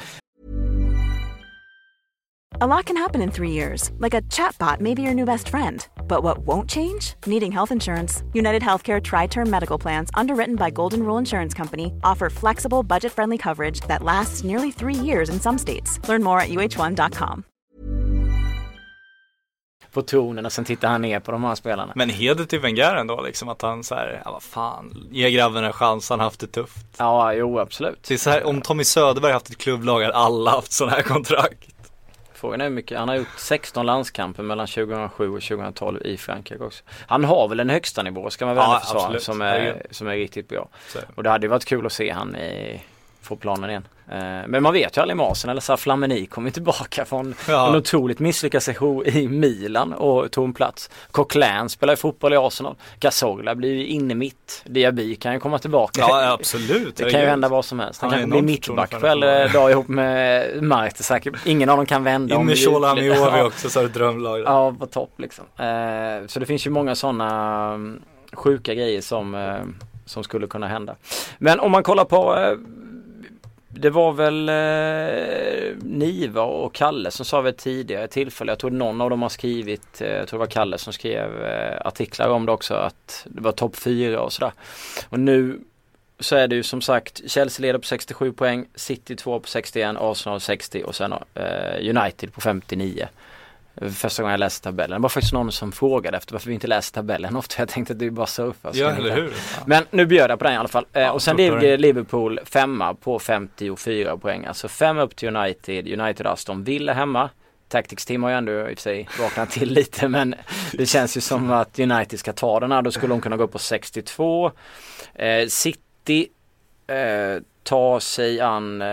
A lot can happen in three years, like a chatbot may be your new best friend. But what won't change? Needing health insurance. United Healthcare Tri Term Medical Plans, underwritten by Golden Rule Insurance Company, offer flexible, budget friendly coverage that lasts nearly three years in some states. Learn more at uh1.com. på tonen och sen tittar han ner på de här spelarna. Men heder till Wenger ändå liksom att han så här, ja vad fan, ge grabben en chans, han har haft det tufft. Ja, jo absolut. Det är så här, om Tommy Söderberg haft ett klubblag hade alla haft sådana här kontrakt. Frågan är hur mycket, han har gjort 16 landskamper mellan 2007 och 2012 i Frankrike också. Han har väl en högsta nivå ska man väl Ja, försvara som är, som är riktigt bra. Så. Och det hade ju varit kul att se han i, få planen igen. Eh, Men man vet ju aldrig med Arsenal, eller så Flamini kommer ju tillbaka från Ja. en otroligt misslyckad session i Milan och tog en plats. Coquelin spelar ju fotboll i Arsenal. Cazorla blir ju inne mitt. Diaby kan ju komma tillbaka. Ja absolut. Det kan ju hända vad som helst. Han kanske blir enormt mittback på för en dag ihop med Mertesacker. Ingen av dem kan vända. In med Shola. Amiovi Ja. också så är det drömlag. Ja, på topp liksom. Eh, så det finns ju många sådana um, sjuka grejer som, eh, som skulle kunna hända. Men om man kollar på, eh, det var väl eh, Niva och Kalle som sa vid tidigare tillfälle, jag tror någon av dem har skrivit, eh, jag tror det var Kalle som skrev eh, artiklar om det också, att det var topp 4 och sådär. Och nu så är det ju som sagt Chelsea leder på 67 poäng, City 2 på 61, Arsenal 60 och sen eh, United på 59. Första gången jag läste tabellen. Det var faktiskt någon som frågade efter varför vi inte läser tabellen ofta. Jag tänkte att det är bara surfa. Ja, eller hur? Men nu bjöd jag på den i alla fall. Eh, Ja, och sen ligger Liverpool femma på 54 poäng. Alltså fem upp till United. United Aston Villa hemma. Tactics Team har ju ändå i och för sig vaknat till lite men det känns ju som att United ska ta den här. Då skulle de kunna gå upp på 62. Eh, City eh, tar sig an, eh,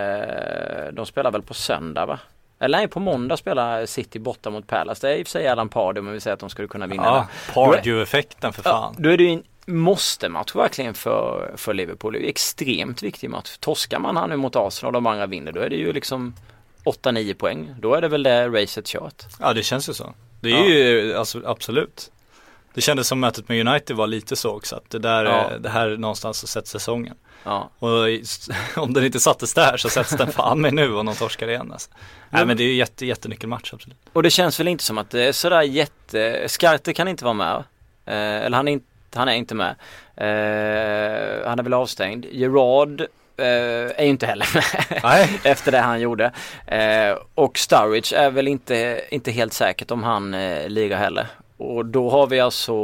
de spelar väl på söndag va? Eller nej, på måndag spelar City borta mot Palace. Det är i och för sig Alan Pardew men vi säger att de skulle kunna vinna Ja. Pardew-effekten för Ja, fan. då är det ju en måste-match verkligen för, för Liverpool. Det är ju extremt viktig match. Torskar man här nu mot Arsenal och de andra vinner då är det ju liksom 8-9 poäng. Då är det väl det racet kört. Ja, det känns ju så. Det är Ja. ju, alltså absolut. Det kändes som mötet med United var lite så också, att det där, Ja. är- det här är någonstans så sätts säsongen. Ja. Och om den inte sattes där så sätts den fan med nu och någon torskar igen alltså. Nej men det är ju jätte, jättenyckelmatch absolut. Och det känns väl inte som att det är sådär jätte... Skarte kan inte vara med. Eh, eller han är, inte, han är inte med. Eh, han är väl avstängd. Gerard eh, är ju inte heller med. Nej. efter det han gjorde. Eh, och Sturridge är väl inte, inte helt säkert om han eh, lirar heller. Och då har vi alltså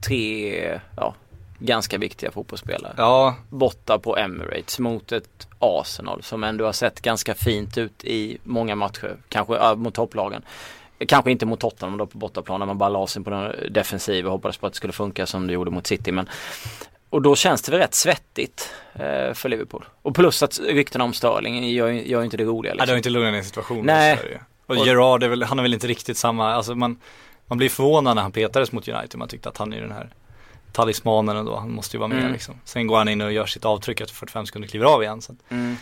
tre, ja, ganska viktiga fotbollsspelare. Ja, Borta på Emirates mot ett Arsenal som ändå har sett ganska fint ut i många matcher. Kanske ja, mot topplagen. Kanske inte mot Tottenham då på bortaplan när man bara la sig på den defensiva och hoppades på att det skulle funka som det gjorde mot City. Men, och då känns det väl rätt svettigt eh, för Liverpool. Och plus att ryktena om Sterling gör, gör inte det roliga. Nej, Liksom. det har inte lugnat ner situationen Nej. det ju. Och, Och- Gerard väl, han är väl inte riktigt samma, alltså man, man blir förvånad när han petades mot United, man tyckte att han är den här talismanen ändå, han måste ju vara med Mm. liksom. Sen går han in och gör sitt avtryck efter 45 sekunder kliver av igen. Så, Mm.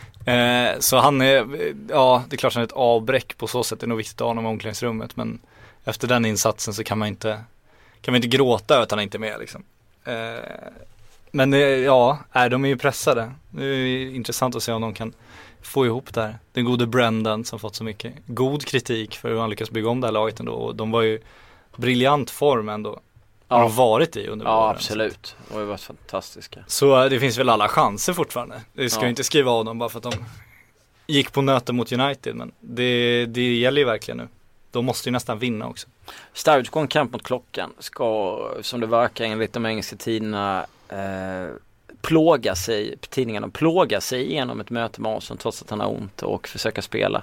eh, så han är, ja det är klart han är ett avbräck på så sätt, det är nog viktigt att ha honom i omklädningsrummet men efter den insatsen så kan man inte, kan man inte gråta över att han inte är med liksom. Eh, men eh, ja, nej, de är ju pressade. Det är intressant att se om de kan få ihop det här. Den gode Brendan som fått så mycket god kritik för hur han lyckas bygga om det här laget ändå. Och de var ju briljant form ändå. Har Ja. de varit i under Ja våren. absolut. De har ju varit fantastiska. Så eh, det finns väl alla chanser fortfarande. Vi ska Ja. ju inte skriva av dem bara för att de gick på nöten mot United. Men det, det gäller ju verkligen nu. De måste ju nästan vinna också. Sturridge går en kamp mot klockan. Ska, som det verkar enligt de engelska tidningarna, eh, plåga sig, tidningarna plåga sig igenom ett möte med Arsenal trots att han har ont och försöka spela.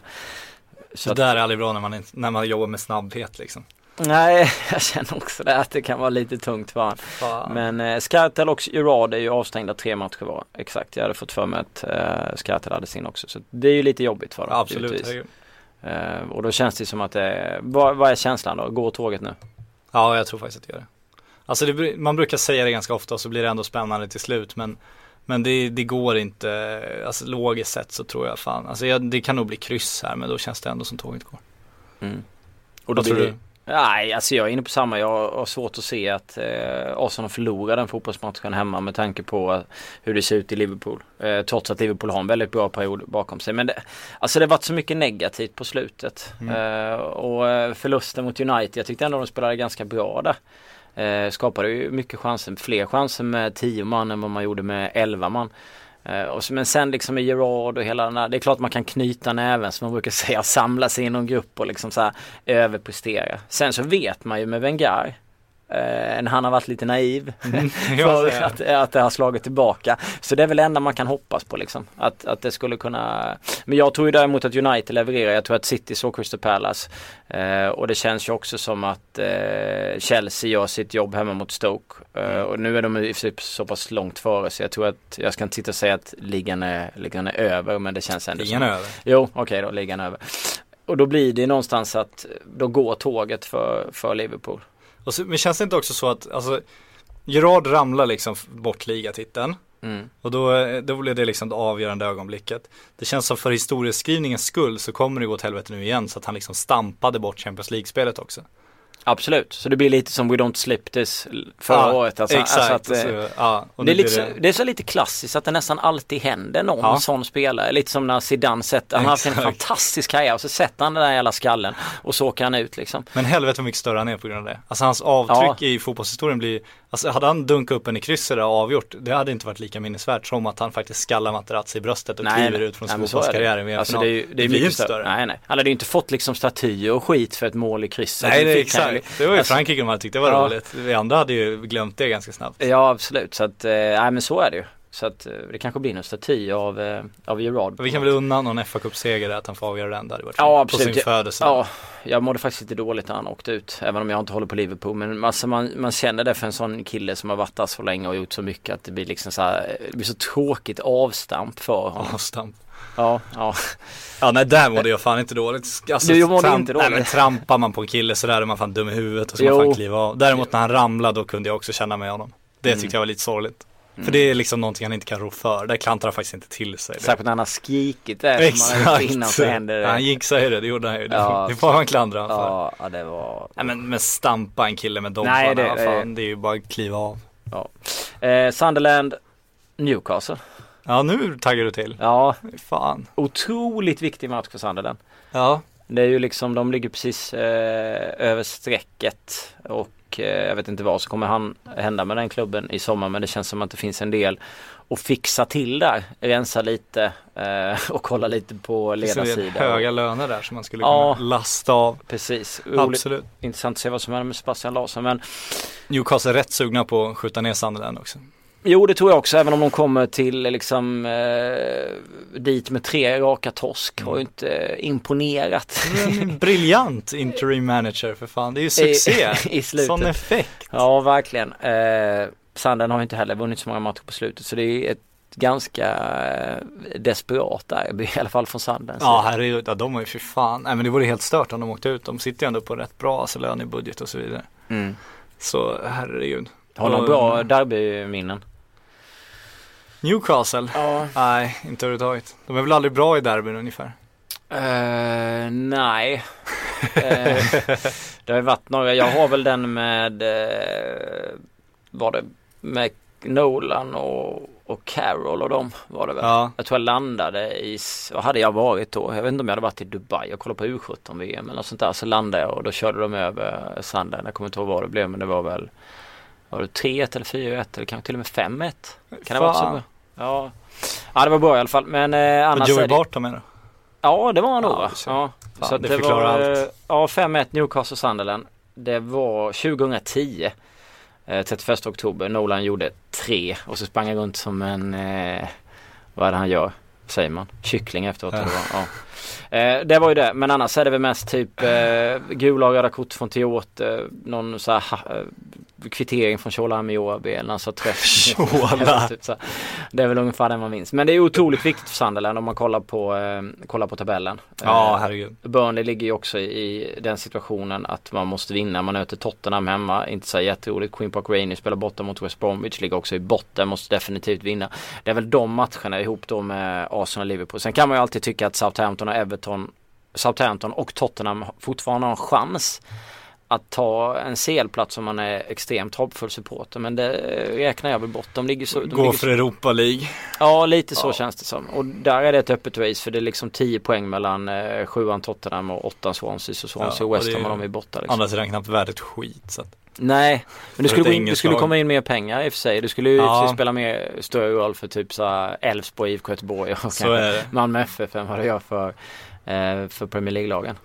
Så att, det där är aldrig bra när man, är- när man jobbar med snabbhet liksom. Nej, jag känner också det att det kan vara lite tungt för honom. Fan. Men eh, Skartel och Gerard är ju avstängda tre matcher var. Exakt, jag hade fått för mig att eh, Skartel hade sin också. Så det är ju lite jobbigt för dem. Absolut. Eh, och då känns det som att det är, vad, vad är känslan då? Går tåget nu? Ja, jag tror faktiskt att det gör det. Alltså det, man brukar säga det ganska ofta och så blir det ändå spännande till slut men Men det, det går inte, alltså logiskt sett så tror jag fan, alltså jag, det kan nog bli kryss här men då känns det ändå som tåget går. Mm. Och då Vad tror du? Nej, alltså jag är inne på samma. Jag har svårt att se att eh, Arsenal förlorar den fotbollsmatchen hemma med tanke på hur det ser ut i Liverpool. Eh, trots att Liverpool har en väldigt bra period bakom sig. Men det, alltså det har varit så mycket negativt på slutet. Mm. Eh, och eh, förlusten mot United, jag tyckte ändå de spelade ganska bra där. Eh, skapade ju mycket chanser, fler chanser med 10 man än vad man gjorde med 11 man. Eh, och så, men sen liksom med Gerard och hela den här, det är klart man kan knyta näven som man brukar säga, samla sig i någon grupp och liksom så här överprestera. Sen så vet man ju med Wenger, eh, när han har varit lite naiv, för Ja, att, att det har slagit tillbaka. Så det är väl det enda man kan hoppas på liksom. Att, att det skulle kunna, men jag tror ju däremot att United levererar, jag tror att City såg Crystal Palace. Eh, och det känns ju också som att eh, Chelsea gör sitt jobb hemma mot Stoke. Eh, och nu är de i för så pass långt före så jag tror att, jag ska inte sitta och säga att ligan är, ligan är över men det känns ändå Ingen som över. Jo, okej då, ligan är över. Och då blir det någonstans att då går tåget för, för Liverpool. Så, men känns det inte också så att, alltså Gerard ramlar liksom bort ligatiteln Mm. och då, då blir det liksom det avgörande ögonblicket. Det känns som för historieskrivningens skull så kommer det gå åt helvete nu igen så att han liksom stampade bort Champions League-spelet också. Absolut, så det blir lite som We Don't Slip This förra Ja, året. Alltså, Exakt. alltså att, eh, så, ja, och det, är lite, så, det är så lite klassiskt att det nästan alltid händer någon Ja. sån spelare. Lite som när Zidane sätter, han har haft en fantastisk karriär och så sätter han den där jävla skallen och så åker han ut liksom. Men helvete hur mycket större han är på grund av det. Alltså hans avtryck Ja. i fotbollshistorien blir, alltså hade han dunkat upp en i krysset och avgjort, det hade inte varit lika minnesvärt som att han faktiskt skallar Materazzi i bröstet och kliver ut från men så är det. fotbollskarriären i Alltså VM-final. det är, ju- det är blir mycket inte större. större. Nej nej. Han hade ju inte fått liksom statyer och skit för ett mål i krysset. Nej, det är fick han ju- exakt. Det var ju Alltså- Frankrike man tyckte det var Ja. roligt. Vi andra hade ju glömt det ganska snabbt. Ja absolut, så att, eh, nej men så är det ju. Så att eh, det kanske blir en staty av, eh, av Gerard. Vi kan väl unna någon fa Cup-seger att han får avgöra den, varit Ja, absolut. På sin födelsedag. Ja, jag mådde faktiskt lite dåligt när han åkte ut. Även om jag inte håller på Liverpool. Men alltså man, man känner det för en sån kille som har varit där så länge och gjort så mycket att det blir liksom så här, det blir så tråkigt avstamp för honom. Avstamp. Ja, ja. Ja nej där mådde jag fan inte dåligt. Alltså, Du mådde tramp- inte dåligt. Nej men trampar man på en kille sådär är man fan dum i huvudet och så man fan kliva av. Däremot när han ramlade då kunde jag också känna med honom. Det Mm. tyckte jag var lite sorgligt. För det är liksom någonting han inte kan rå för. Där klantar han faktiskt inte till sig. Det- Särskilt när han har skrikit det som han gjort innan så händer det. Han jinxade ju det, det gjorde han ju. Det, Ja. det får man klandra honom för. Ja, ja, det var... Nej men, men stampa en kille med de Nej, det- fan, det är ju bara att kliva av. Ja. Eh, Sunderland, Newcastle. Ja nu taggar du till. Ja, Fan. otroligt viktig match för Sunderland. Ja. Det är ju liksom, de ligger precis eh, över strecket och eh, jag vet inte vad som kommer han, hända med den klubben i sommar men det känns som att det finns en del att fixa till där. Rensa lite eh, och kolla lite på Det ledarsidan. höga löner där som man skulle Ja. kunna lasta av. Precis, Absolut. intressant att se vad som händer med Sebastian Larsson men Newcastle är rätt sugna på att skjuta ner Sunderland också. Jo det tror jag också även om de kommer till liksom eh, dit med tre raka torsk har ju inte eh, imponerat. En briljant interim manager för fan. Det är ju succé. I, i slutet. Sån effekt. Ja, verkligen. Eh, Sanden har inte heller vunnit så många matcher på slutet så det är ett ganska eh, desperat derby i alla fall från Sandens Ja herregud, ja, de var ju för fan. Nej men det vore helt stört om de åkte ut. De sitter ju ändå på rätt bra alltså, lönebudget och så vidare. Mm. Så herregud. Har de bra derbyminnen? Newcastle? Ja. Nej, inte överhuvudtaget. De är väl aldrig bra i derbyn ungefär. Eh, nej. Eh, det har ju varit några, jag har väl den med, uh, var det med Nolan och, och Carroll och dem var det väl. Ja. Jag tror jag landade i, vad hade jag varit då? Jag vet inte om jag hade varit i Dubai och kollat på U17 VM eller något sånt där. Så landade jag och då körde de över Sanden. Jag kommer inte ihåg vad det blev men det var väl var det 3-1 eller 4-1 eller kanske till och med 5-1. Kan det vara så? Ja. ja, det var bra i alla fall. Men eh, Och annars Joey är det... Barton med då? Ja, det var han nog Ja, va? så- Ja. Fan, så det det var, allt. eh, Ja, 5-1 Newcastle Sunderland. Det var 2010. Eh, 31 oktober. Nolan gjorde tre och så sprang han runt som en, eh, vad är det han gör? Säger man? Kyckling efteråt. eller vad? Ja. Eh, det var ju det, men annars är det väl mest typ eh, gula och röda kort från Tiot, eh, någon så här, eh, kvittering från Shola Amiobi eller någon så träff. Shola. typ så. Det är väl ungefär det man minns. Men det är otroligt viktigt för Sunderland om man kollar på, eh, kollar på tabellen. Ja, Eh, herregud. Burnley ligger ju också i, i den situationen att man måste vinna. Man möter Tottenham hemma, inte så jätteroligt. Queen Park Rangers spelar borta mot West Bromwich, ligger också i botten, måste definitivt vinna. Det är väl de matcherna ihop då med Arsenal och Liverpool. Sen kan man ju alltid tycka att Southampton och Everton, Southampton och Tottenham fortfarande har en chans att ta en CL-plats om man är extremt hoppfull supporter. Men det räknar jag väl bort. De ligger så... De Gå ligger för så Europa League. Ja, lite så Ja. känns det som. Och där är det ett öppet race för det är liksom 10 poäng mellan eh, sjuan Tottenham och åttan Swansea. Så Swansea Ja, och West är Ham och de är borta liksom. Andra sidan knappt värd ett skit. Så att, Nej, men det skulle, in, det skulle komma in mer pengar i och för sig. Det skulle ju Ja. spela mer större roll för typ så här Elfsborg, IFK Göteborg och kanske. Malmö FF än vad det gör för, eh, för Premier League-lagen.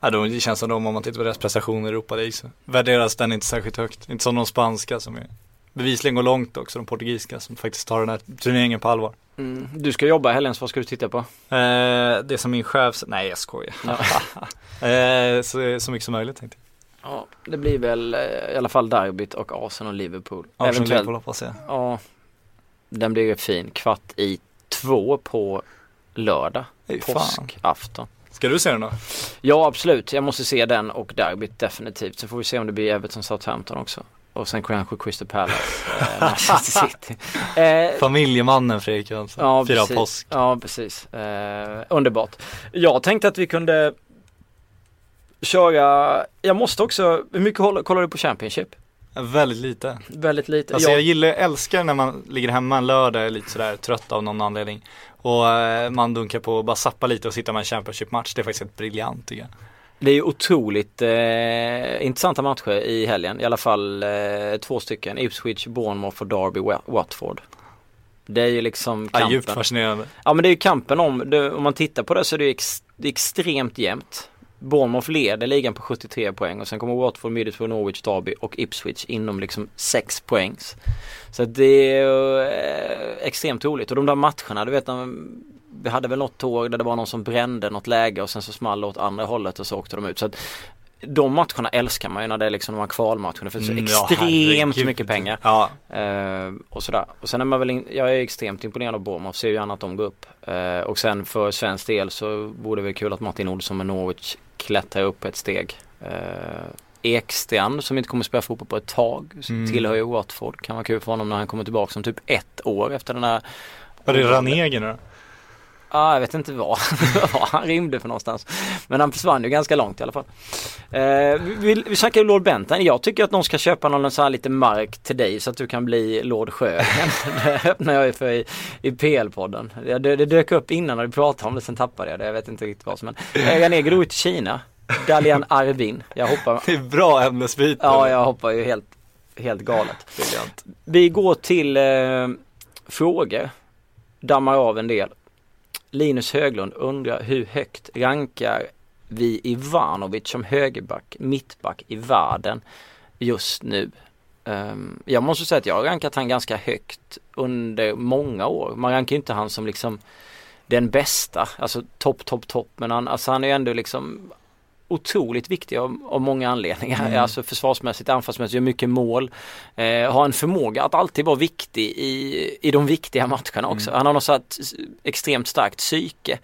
Ja, då, det känns som de om man tittar på deras prestationer i Europa League så värderas den inte särskilt högt. Inte som de spanska som är bevisligen går långt också, de portugisiska som faktiskt tar den här turneringen på allvar. Mm. Du ska jobba i helgen, så vad ska du titta på? Eh, det som min chef, nej jag skojar. Ja. eh, så, så mycket som möjligt tänkte jag. Ja, det blir väl eh, i alla fall derbyt och Arsenal och Liverpool. Arsenal Eventuellt Liverpool hoppas jag. Ja, den blir ju fin. Kvart i två på lördag. Påskafton. Ska du se den då? Ja, absolut. Jag måste se den och derbyt definitivt. Sen får vi se om det blir Everton Southampton också. Och sen kanske Crystal Palace, eh, Manchester City. Eh, Familjemannen Fredrik Jönsson. ja, Fira precis. påsk. Ja, precis. Eh, underbart. Jag tänkte att vi kunde köra, jag måste också, hur mycket håller, kollar du på Championship? Väldigt lite. Väldigt lite. Alltså jag, jag gillar, älskar när man ligger hemma en lördag är lite sådär trött av någon anledning. Och eh, man dunkar på och bara zappa lite och sitta med en Championship-match. Det är faktiskt helt briljant tycker jag. Det är ju otroligt eh, intressanta matcher i helgen. I alla fall eh, två stycken. Ipswich, Bournemouth och Derby, Wa- Watford. Det är ju liksom Ja, kampen. djupt fascinerande. Ja men det är ju kampen om, det, om man tittar på det så är det ju ex, det är extremt jämnt. Bournemouth leder ligan på 73 poäng och sen kommer Watford, Middlesbrough, Norwich, Derby och Ipswich inom liksom 6 poängs. Så det är eh, extremt roligt och de där matcherna, du vet vi hade väl något år där det var någon som brände något läge och sen så small det åt andra hållet och så åkte de ut. Så att de matcherna älskar man ju när det är liksom de här kvalmatcherna för det är så Mm, ja, extremt herregud. mycket pengar. Ja, Eh, och sådär. Och sen är man väl, in, jag är extremt imponerad av Bournemouth, ser ju gärna att de går upp. Eh, och sen för svensk del så vore det väl kul att Martin Olsson med Norwich klättrar upp ett steg. Eh, Ekstrand som inte kommer spela fotboll på ett tag, Mm. tillhör ju Watford. Kan vara kul för honom när han kommer tillbaka om typ ett år efter den här var det Ranegen nu då? Ja, jag vet inte var, var han rymde för någonstans. Men han försvann ju ganska långt i alla fall. Eh, vi, vi, vi snackar ju Lord Benton. Jag tycker att någon ska köpa någon så här lite mark till dig så att du kan bli Lord Sjögren. det öppnar jag ju för i, i PL-podden. Det, det, dök upp innan när du pratade om det, sen tappade jag det. Jag vet inte riktigt vad som hände. Ranegi går ut till Kina. Dalian Arvin. Jag hoppar. Det är bra ämnesbyte. Ja, jag hoppar ju helt, helt galet. Briljant. Vi går till eh, frågor. Dammar av en del. Linus Höglund undrar hur högt rankar vi Ivanovic som högerback, mittback i världen just nu? Ehm, jag måste säga att jag har rankat han ganska högt under många år. Man rankar inte han som liksom den bästa, alltså topp, topp, topp. Men han, alltså han är ju ändå liksom otroligt viktig av, av många anledningar. Mm. Alltså försvarsmässigt, anfallsmässigt, gör mycket mål. Eh, har en förmåga att alltid vara viktig i, i de viktiga matcherna också. Han har något så att extremt starkt psyke.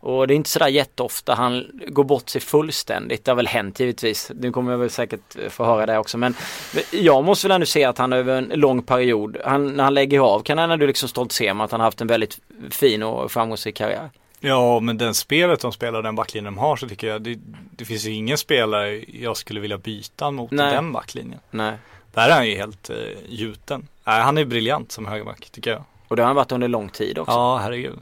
Och det är inte sådär jätteofta han går bort sig fullständigt. Det har väl hänt givetvis. Nu kommer jag väl säkert få höra det också. Men jag måste väl ändå se att han över en lång period, han, när han lägger av kan han ändå liksom stoltsera med att han har haft en väldigt fin och framgångsrik karriär. Ja, men den spelet de spelar och den backlinjen de har så tycker jag det, det finns ju ingen spelare jag skulle vilja byta mot Nej. den backlinjen. Nej. Där är han ju helt eh, gjuten. Nej, han är briljant som högerback tycker jag. Och det har han varit under lång tid också. Ja, herregud.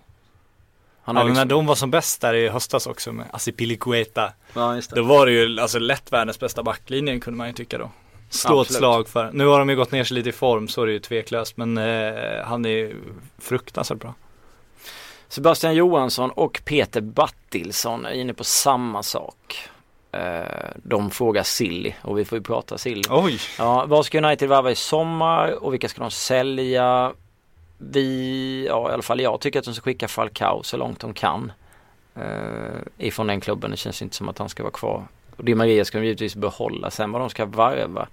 han ja, har men när liksom... de var som bäst där i höstas också med Asipilicueta. ja, just det. Då var det ju alltså lätt världens bästa backlinjen kunde man ju tycka då. Slå ett slag för. Nu har de ju gått ner sig lite i form så är det ju tveklöst. Men eh, han är ju fruktansvärt bra. Sebastian Johansson och Peter Battilsson är inne på samma sak. Eh, De frågar Silly och vi får ju prata Silly. Oj! Ja, vad ska United värva i sommar och vilka ska de sälja? Vi, ja i alla fall jag tycker att de ska skicka Falcao så långt de kan. Eh, ifrån den klubben, det känns inte som att han ska vara kvar. Och Di Maria ska de givetvis behålla, sen vad de ska varva.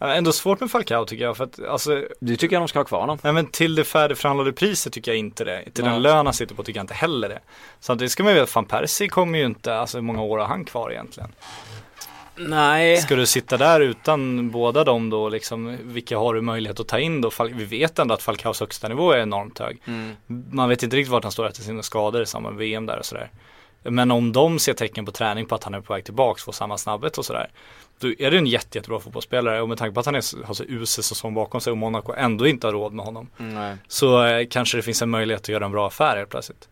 Ändå svårt med Falcao tycker jag för att alltså Du tycker jag de ska ha kvar honom? Nej men till det färdigförhandlade priset tycker jag inte det. Till Nej. den lön han sitter på tycker jag inte heller det. Så att det ska man ju veta, van Persie kommer ju inte, alltså hur många år har han kvar egentligen? Nej. Ska du sitta där utan båda dem då liksom, vilka har du möjlighet att ta in då? Vi vet ändå att Falcaos högsta nivå är enormt hög. Mm. Man vet inte riktigt vart han står efter sina skador i samband med VM där och sådär. Men om de ser tecken på träning på att han är på väg tillbaks, får samma snabbhet och sådär. Då är det en jätte, jättebra fotbollsspelare och med tanke på att han är, har så usel säsong bakom sig och Monaco ändå inte har råd med honom. Nej. Så eh, kanske det finns en möjlighet att göra en bra affär helt plötsligt.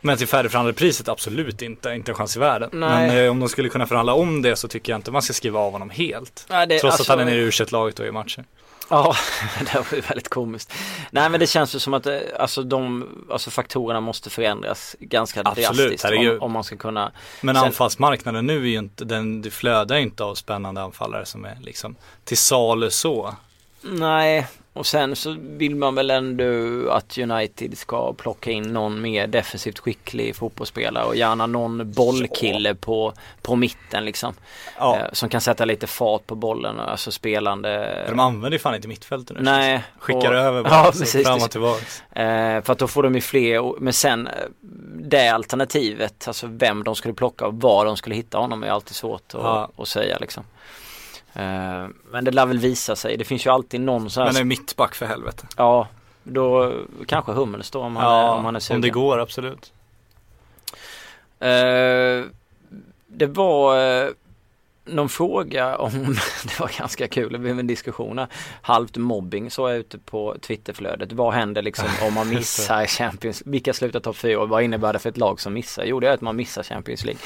Men till färdigförhandlade priset absolut inte, inte en chans i världen. Nej. Men eh, om de skulle kunna förhandla om det så tycker jag inte man ska skriva av honom helt. Nej, det, Trots alltså- att han är nere i u laget och i matcher. Ja, det var ju väldigt komiskt. Nej men det känns ju som att eh, alltså, de, alltså faktorerna måste förändras ganska Absolut, drastiskt om, om man ska kunna Men Sen- anfallsmarknaden nu är ju inte, den, det flödar ju inte av spännande anfallare som är liksom till salu så. Nej, och sen så vill man väl ändå att United ska plocka in någon mer defensivt skicklig fotbollsspelare och gärna någon bollkille på, på mitten liksom. Ja. Eh, som kan sätta lite fart på bollen, alltså spelande. De använder ju fan inte mittfältet nu. Nej. Skickar och- över bara, Ja, precis. fram och tillbaks. Eh, för att då får de ju fler, men sen eh, det alternativet, alltså vem de skulle plocka och var de skulle hitta honom är alltid svårt att, Ja. att säga liksom. Eh, men det lär väl visa sig, det finns ju alltid någon så här, Men är mittback för helvete. ja, då kanske Hummels då om han, är, om han är sugen. om det går absolut. Eh, det var eh, någon fråga om, det var ganska kul, det blev en diskussion. Halvt mobbing så jag ute på Twitterflödet. Vad händer liksom om man missar Champions Vilka slutar topp 4 och vad innebär det för ett lag som missar? Jo det är att man missar Champions League.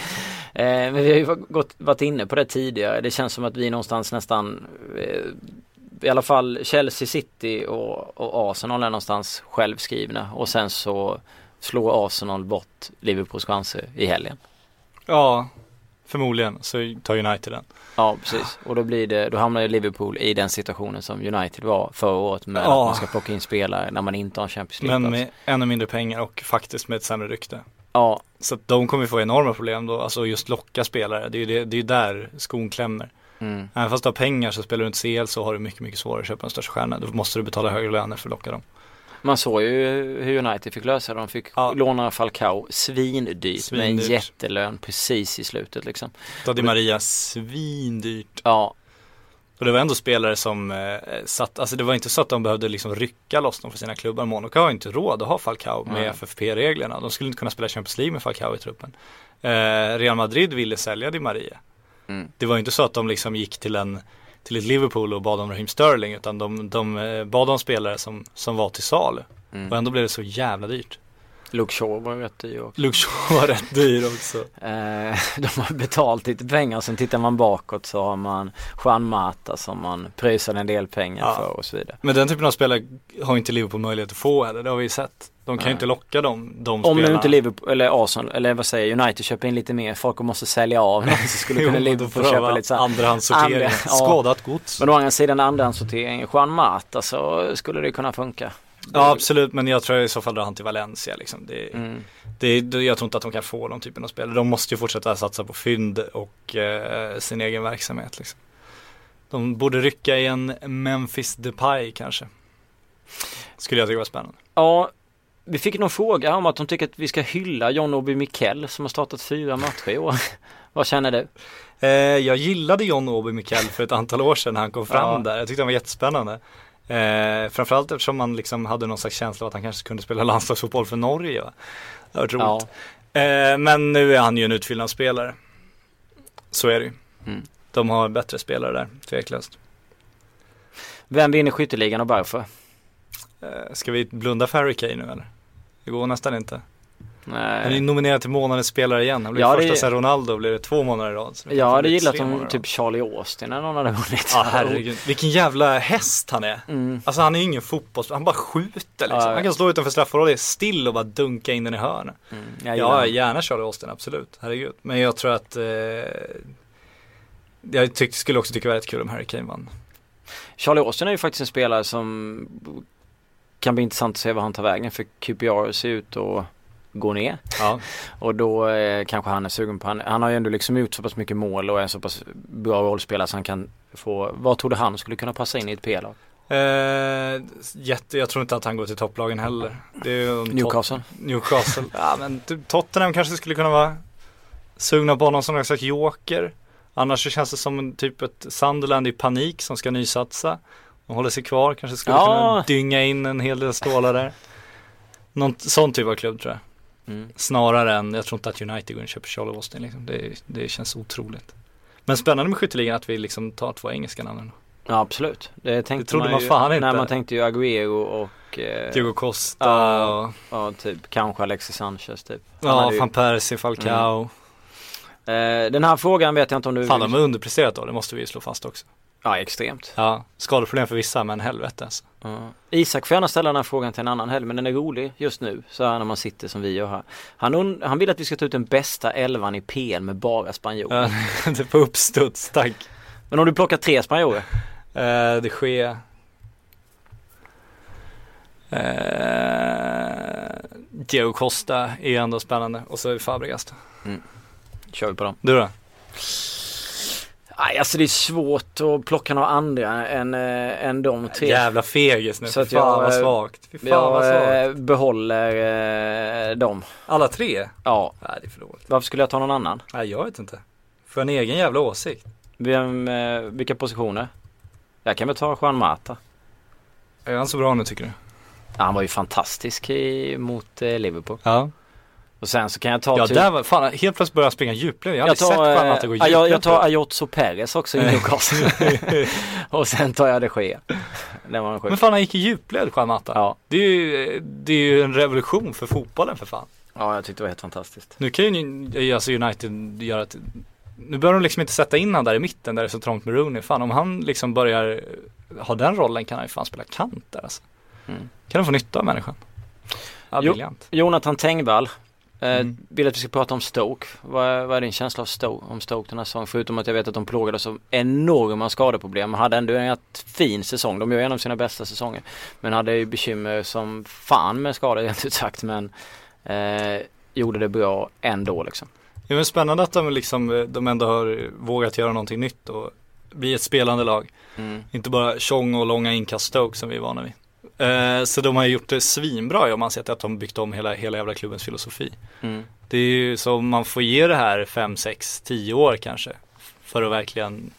Eh, men vi har ju gått, varit inne på det tidigare. Det känns som att vi någonstans nästan eh, i alla fall Chelsea City och, och Arsenal är någonstans självskrivna och sen så slår Arsenal bort Liverpools chanser i helgen. Ja, förmodligen så tar United den. Ja precis och då blir det, då hamnar ju Liverpool i den situationen som United var förra året med Ja. att man ska plocka in spelare när man inte har en Champions League Men med ännu mindre pengar och faktiskt med ett sämre rykte. Ja, Så att de kommer få enorma problem då, alltså just locka spelare. Det är ju det, det är där skon klämmer. mm. Även fast du har pengar så spelar du inte CL så har du mycket, mycket svårare att köpa en största stjärna. Då måste du betala högre löner för att locka dem. Man såg ju hur United fick lösa det. De fick Ja. låna Falcao svindyrt med en Svindyrt. jättelön precis i slutet liksom. Hade Maria svindyrt. Ja, Och det var ändå spelare som eh, satt, alltså det var inte så att de behövde liksom rycka loss dem för sina klubbar. Monaco har inte råd att ha Falcao med Nej. FFP-reglerna. De skulle inte kunna spela Champions League med Falcao i truppen. Eh, Real Madrid ville sälja Di Maria. Mm. Det var inte så att de liksom gick till en till ett Liverpool och bad om Raheem Sterling utan de, de eh, bad om spelare som, som var till salu. Mm. Och ändå blev det så jävla dyrt. Luke Shaw var rätt dyr också. Luke Shaw var rätt dyr också. Eh, de har betalt lite pengar. Sen tittar man bakåt så har man Juan Mata som man pröjsade en del pengar Ja. för och så vidare. Men den typen av spelare har inte Liverpool möjlighet att få heller, det har vi ju sett. De kan ju inte locka dem, de Om spelarna. nu inte Liverpool, eller Arsenal, eller vad säger United köper in lite mer folk och måste sälja av någon så skulle kunna Jo, Liverpool köpa lite så här. Andrahandssortering. Andra- ja. Skadat gods. Men å andra sidan andrahandssortering, Juan Mata så skulle det kunna funka. Ja absolut, men jag tror i så fall drar han till Valencia liksom. Det, Mm. det, det, jag tror inte att de kan få de typen av spelare. De måste ju fortsätta satsa på fynd och eh, sin egen verksamhet liksom. De borde rycka i en Memphis Depay kanske. Skulle jag tycka var spännande. Ja, vi fick någon fråga om att de tycker att vi ska hylla John Obi Mikel som har startat fyra matcher i år. vad känner du? Eh, jag gillade John Obi Mikel för ett antal år sedan när han kom fram Ja. där. Jag tyckte han var jättespännande. Eh, framförallt eftersom man liksom hade någon slags känsla av att han kanske kunde spela landslagsfotboll för Norge. Va? Det var. Ja, Eh, men nu är han ju en utfyllnadsspelare. Så är det ju. Mm. De har bättre spelare där, tveklöst. vem vinner skytteligan och varför? Eh, ska vi blunda för Harry Kane nu eller? Det går nästan inte. Han är Nej. nominerad till månadens spelare igen. Han blev Ja, första det- sen Ronaldo blir det två månader i rad. Jag hade gillat om typ. Charlie Austin eller någon hade vunnit. Ja herregud, vilken jävla häst han är. Mm. Alltså han är ju ingen fotbollsspelare, han bara skjuter liksom. Ja. Han kan stå utanför straffområdet still och bara dunka in den i hörnet. Mm. Jag Ja, gärna Charlie Austin, absolut. Herregud. Men jag tror att eh, jag tyckte, skulle också tycka det var rätt kul om Harry Kane vann. Charlie Austin är ju faktiskt en spelare som kan bli intressant att se vad han tar vägen för QPR ser ut att gå ner. Ja. Och då eh, kanske han är sugen på, han, han har ju ändå liksom gjort så pass mycket mål och är så pass bra rollspelare så han kan få, vad trodde han skulle kunna passa in i ett P-lag? Eh, jätte, jag tror inte att han går till topplagen heller. Newcastle? Newcastle. ja men typ Tottenham kanske skulle kunna vara sugna på honom som någon slags joker. Annars så känns det som typ ett Sunderland i panik som ska nysatsa. De håller sig kvar, kanske skulle Ja. kunna dynga in en hel del stålar där. Någon sån typ av klubb tror jag. Mm. Snarare än, jag tror inte att United går och köper Charlie Austin liksom. det, det känns otroligt. Men spännande med skytteligan att vi liksom tar två engelska namn. Ja absolut. Det tänkte Det trodde man, man ju, fan inte. Nej man tänkte ju Agüero och eh, Diego Costa Ja. och ja, typ kanske Alexis Sanchez typ. Han ja, ju- van Persie, Falcao. eh, den här frågan vet jag inte om du Fan de har underpresterat då, det måste vi ju slå fast också. Ja extremt. Ja, skadeproblem för vissa men helvete alltså. Ja. Isak får gärna ställa den här frågan till en annan helg men den är rolig just nu så här när man sitter som vi gör här. Han, und- han vill att vi ska ta ut den bästa elvan i PL med bara spanjorer. Ja, det på uppstuds, tack. Men om du plockar tre spanjorer? Eh, det sker eh, Diego Costa är ändå spännande och så är Fabregas då. Kör vi på dem. Du då? Nej alltså det är svårt att plocka några andra än, äh, än de tre. Jävla fegis nu, Så att fan jag, vad eh, svagt. Fy fan vad Jag svagt. behåller äh, dem. Alla tre? Ja. Nej det är för dåligt. Varför skulle jag ta någon annan? Nej jag vet inte. För en egen jävla åsikt. Vem, äh, vilka positioner? Jag kan väl ta Juan Mata. Är han så bra nu tycker du? Ja, han var ju fantastisk i, mot eh, Liverpool. Ja. Och sen så kan jag ta Ja typ, där var, fan helt plötsligt började jag springa djupled. Jag har sett tar, Juan eh, Mata gå ja, djupled. jag, jag tar Ayotso Perez också i Newcastle. och sen tar jag de Gea. Den var sjuk. Men fan han gick i djupled Juan Mata. Ja. Det, är ju, det är ju en revolution för fotbollen för fan. ja, jag tyckte det var helt fantastiskt. Nu kan ju alltså United göra ett nu behöver de liksom inte sätta in han där i mitten där det är så trångt med Rooney. Fan om han liksom börjar ha den rollen kan han ju fan spela kant där alltså. Mm. Kan de få nytta av människan. Ja, Jo. briljant. Jonathan Tengvall. Eh, Mm. Vill att vi ska prata om Stoke. Vad är, vad är din känsla av Stoke, om Stoke den här säsongen? Förutom att jag vet att de plågades av enorma skadeproblem. Hade ändå en rätt fin säsong. De gör en av sina bästa säsonger. Men hade ju bekymmer som fan med skador rent ut sagt. Men eh, gjorde det bra ändå liksom. Är väl spännande att de liksom, de ändå har vågat göra någonting nytt och bli ett spelande lag. Mm. Inte bara tjong och långa inkast Stoke som vi är vana vid. Eh, så de har gjort det svinbra om man sett att de byggt om hela, hela jävla klubbens filosofi. Mm. Det är ju så man får ge det här 5, 6, 10 år kanske. För att verkligen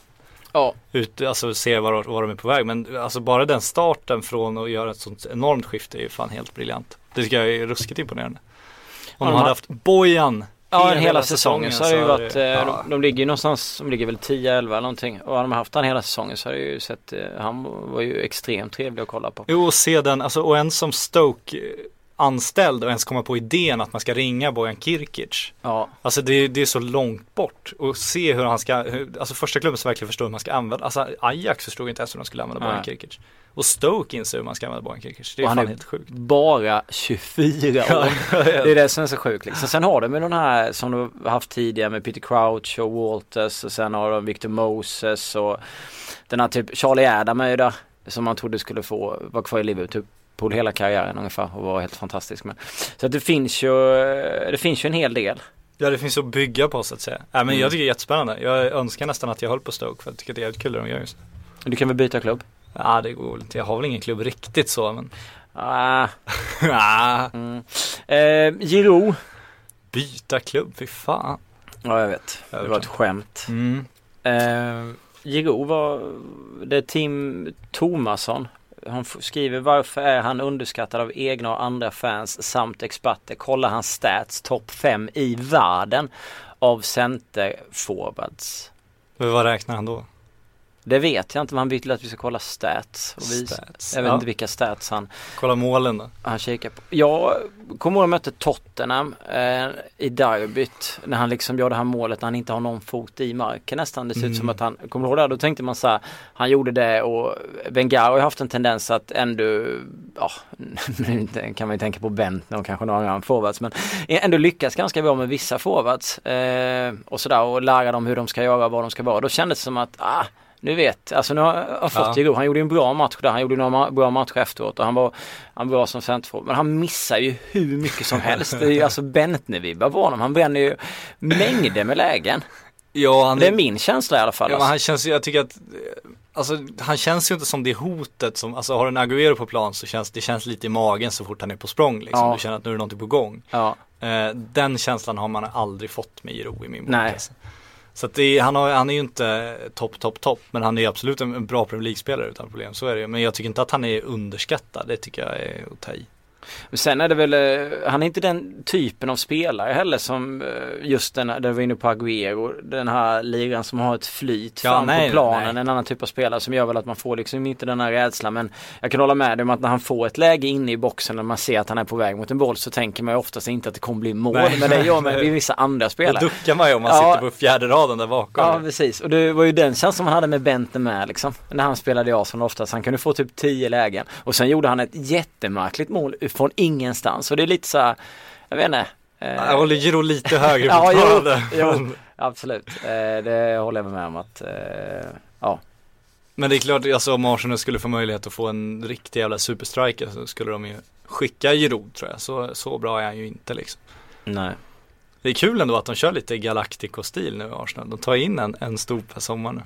Ja, ut, alltså se var, var de är på väg. Men alltså bara den starten från att göra ett sånt enormt skifte är ju fan helt briljant. Det tycker jag är ruskigt imponerande. Om Ja, de de hade har- haft Bojan Ja, hela, säsongen så har det ju varit, eh, ja. de, de ligger ju någonstans, de ligger väl 10-11 eller någonting. Och hade de haft han hela säsongen så har det ju sett, eh, han var ju extremt trevlig att kolla på. Jo, och se den, alltså och en som Stoke anställd och ens komma på idén att man ska ringa Bojan Kirkic. Ja, Alltså det, det är så långt bort och se hur han ska, hur, alltså första klubben som verkligen förstår hur man ska använda, alltså Ajax förstod inte ens hur de skulle använda Bojan. Kirkic. Och Stoke inser hur man ska använda Bojan Kirkic. Det är Och han fan är- helt sjukt. bara 24 år. Det är det som är så sjukt liksom. Sen har de ju den här som har haft tidigare med Peter Crouch och Walters och sen har de Victor Moses och den här typ Charlie Adam är ju där som man trodde skulle få vara kvar i Liverpool hela karriären ungefär och vara helt fantastisk med. Så att det finns ju, det finns ju en hel del. Ja det finns att bygga på så att säga. Ja, men Mm. jag tycker det är jättespännande. Jag önskar nästan att jag höll på Stoke för jag tycker det är jävligt kul det de gör just. Du kan väl byta klubb? Ja det går väl inte. Jag har väl ingen klubb riktigt så men. Ah, Ah, mm. eh, byta klubb, fy fan. Ja jag vet. Det var ett skämt. Mm. Eh, Giroud var, det är Tim Tomasson. Han skriver varför är han underskattad av egna och andra fans samt experter. Kolla hans stats, topp 5 i världen av centerforwards. Men vad räknar han då? Det vet jag inte men han vill att vi ska kolla stats. Och vi, Stats. Jag vet Ja. inte vilka stats han, Kolla målen då. han kikar på. Jag kommer ihåg mötte Tottenham eh, i derbyt när han liksom gör det här målet när han inte har någon fot i marken nästan. Det ser ut som Mm. att han, kommer du ihåg det? Då tänkte man så här, han gjorde det och Wenger har haft en tendens att ändå, ja, nu kan man ju tänka på Bentner och kanske några andra forwards men ändå lyckas ganska bra med vissa forwards eh, och sådär och lära dem hur de ska göra, vad de ska vara. Då kändes det som att, ah, nu vet, alltså nu har jag fått Ja. Han gjorde en bra match där, han gjorde några bra matcher efteråt och han var, han var bra som centerforward. Men han missar ju hur mycket som helst. Det är ju alltså Bentner-vibbar på honom. Han bränner ju mängder med lägen. Ja han Det är min känsla i alla fall. Ja, alltså. han känns ju, jag tycker att eh, Alltså han känns ju inte som det hotet som, alltså har en Agüero på plan så känns det känns lite i magen så fort han är på språng liksom. Ja. Du känner att nu är det någonting på gång. Ja, Eh, den känslan har man aldrig fått med Giro i min bok. Nej. Så att det han, har, han är ju inte topp, topp, topp. Men han är ju absolut en, en bra Premier League-spelare utan problem. Så är det ju. Men jag tycker inte att han är underskattad. Det tycker jag är att ta i. Men sen är det väl, eh, han är inte den typen av spelare heller som eh, just den, där vi var inne på Agüero, den här ligan som har ett flyt Ja, fram nej, på planen, nej. en annan typ av spelare som gör väl att man får liksom inte den här rädslan men jag kan hålla med dig om att när han får ett läge inne i boxen när man ser att han är på väg mot en boll så tänker man ju oftast inte att det kommer bli mål Nej. men det gör man vid vissa andra Då spelare. duckar man ju om man Ja. sitter på fjärde raden där bakom. Ja precis och det var ju den känslan man hade med Bente med liksom. När han spelade i Arsenal oftast. Han kunde få typ 10 lägen. Och sen gjorde han ett jättemärkligt mål från ingenstans. Och det är lite så här, jag vet inte. eh, Jag håller Giro lite högre Ja, jo, jo, absolut. Eh, det håller jag med om att, eh, ja. Men det är klart, alltså om Arsenal skulle få möjlighet att få en riktig jävla superstriker så skulle de ju skicka Giroud tror jag. Så, så bra är han ju inte liksom. Nej. Det är kul ändå att de kör lite Galactico-stil nu i Arsenal. De tar in en, en stor per sommar nu.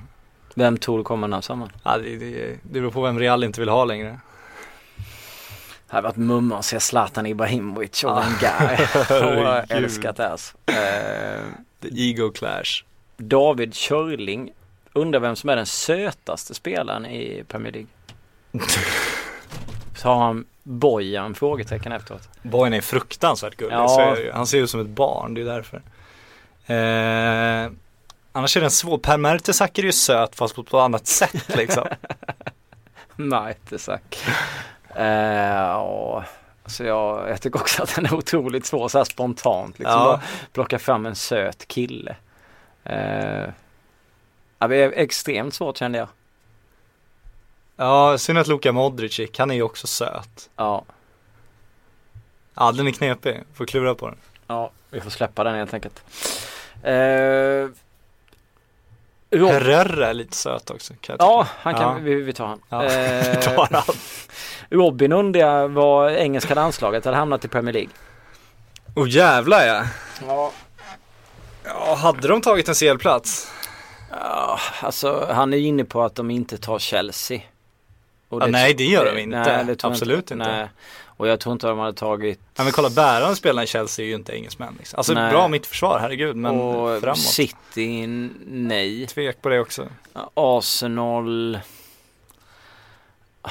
Vem tror du kommer den här sommaren? Ja, det, det, det beror på vem Real inte vill ha längre. Det hade varit mumma att se Zlatan Ibrahimovic och. Wenger. Och jag Herregud. älskat det alltså. Eh, The ego clash. David Körling undrar vem som är den sötaste spelaren i Premier League. har han Bojan? Frågetecken efteråt. Bojan är fruktansvärt gullig. Ja. Så han ser ut som ett barn, det är därför. Eh, annars är den svår. Per Mertesacker är ju söt fast på ett annat sätt liksom. Mertesack. Eh, så jag, jag tycker också att den är otroligt svår så här spontant. Liksom Ja. plocka fram en söt kille. Eh, det är extremt svårt kände jag. ja, synd att Luka Modric. Han är ju också söt. Ja, Ja, den är knepig. Får klura på den. ja vi får släppa den helt enkelt. Eh, Herrera är lite söt också. Kan Ja, han kan, Ja. vi, vi tar han. Ja, Eh, tar han. Robin undrar vad engelska landslaget hade hamnat i Premier League. Oh jävlar ja. Ja. Ja, hade de tagit en CL-plats? Ja, alltså han är inne på att de inte tar Chelsea. Och Ja, nej, det gör de inte. det tror jag Absolut inte. Nej. Och jag tror inte de hade tagit Ja men kolla bärande spelarna i Chelsea är ju inte engelsmän liksom. Alltså Nej. bra mitt försvar, herregud men och framåt. City, nej. Tvek på det också. Arsenal.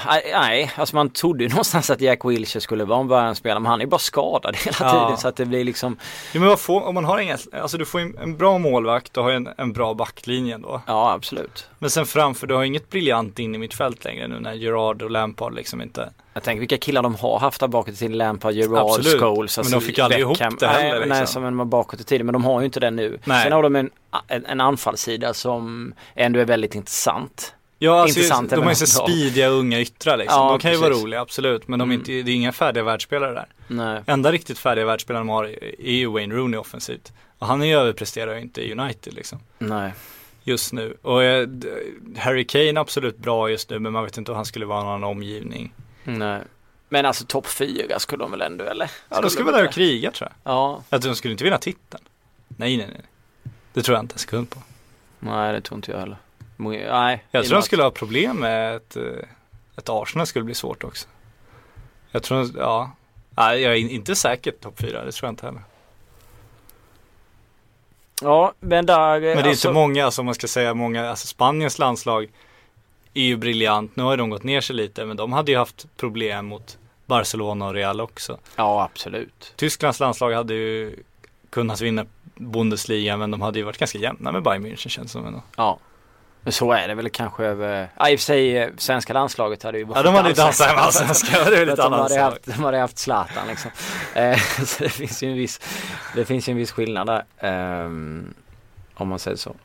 Nej, nej, alltså man trodde ju någonstans att Jack Wilshere skulle vara en börjanspelare men han är ju bara skadad hela Ja. tiden så att det blir liksom Jo men vad får, om man har ingen, alltså du får ju en bra målvakt, du har en, en bra backlinje då. Ja absolut. Men sen framför, du har inget briljant in i mitt fält längre nu när Gerard och Lampard liksom inte. Jag tänker vilka killar de har haft där bakåt i tiden. Lampard, Gerard, Absolut. Scholes. Men de fick ju aldrig ihop det heller, Nej, nej liksom. som en bakåt i tiden. Men de har ju inte det nu. Nej. Sen har de en, en, en anfallssida som ändå är väldigt intressant. Ja alltså Intressant de är väl så speediga unga yttrar liksom. Ja, de kan ju vara roliga absolut men de är Mm. inte, det är inga färdiga världsspelare där. Nej. Enda riktigt färdiga världsspelare de har är ju Wayne Rooney offensivt. Och han är ju överpresterar ju inte i United liksom. Nej. Just nu. Och eh, Harry Kane absolut bra just nu men man vet inte om han skulle vara någon omgivning. Nej. Men alltså topp fyra skulle de väl ändå eller? Ja de skulle vara där och kriga tror jag. Ja. Att de skulle inte vinna titeln. Nej nej nej. Det tror jag inte en sekund på. Nej det tror inte jag heller. Nej. Jag tror de skulle ha problem med ett, eh, ett Arsenal skulle bli svårt också. Jag tror, ja. Nej, jag är in- inte säker topp fyra, det tror jag inte heller. Ja men där. Men det är alltså, inte många, alltså om man ska säga många, alltså Spaniens landslag är ju briljant. Nu har de gått ner sig lite, men de hade ju haft problem mot Barcelona och Real också. Ja absolut. Tysklands landslag hade ju kunnat vinna Bundesliga, men de hade ju varit ganska jämna med Bayern München känns det som ändå. Ja. Men så är det väl kanske över, ja i och för sig eh, svenska landslaget hade ju Ja, de hade ju dansat hemma allsvenska, det är lite att de hade, haft, de hade haft Zlatan liksom. Eh, så det finns ju en viss, det finns ju en viss skillnad där. ehm, om man säger så.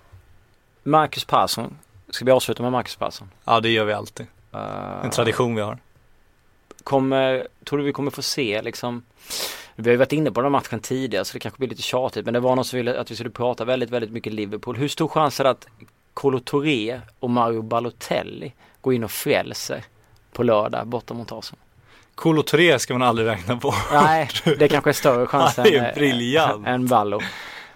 Marcus Persson. Ska vi avsluta med Marcus Persson? Ja, det gör vi alltid. Eh, En tradition vi har. Kommer, tror du vi kommer få se liksom vi har ju varit inne på den här matchen tidigare så det kanske blir lite tjatigt men det var någon som ville att vi skulle prata väldigt, väldigt mycket Liverpool. Hur stor chans är det att Kolo Touré och Mario Balotelli går in och frälser på lördag borta mot Arsenal? Kolo Touré ska man aldrig räkna på. Nej, det kanske är större chans än, eh, briljant. än Ballo.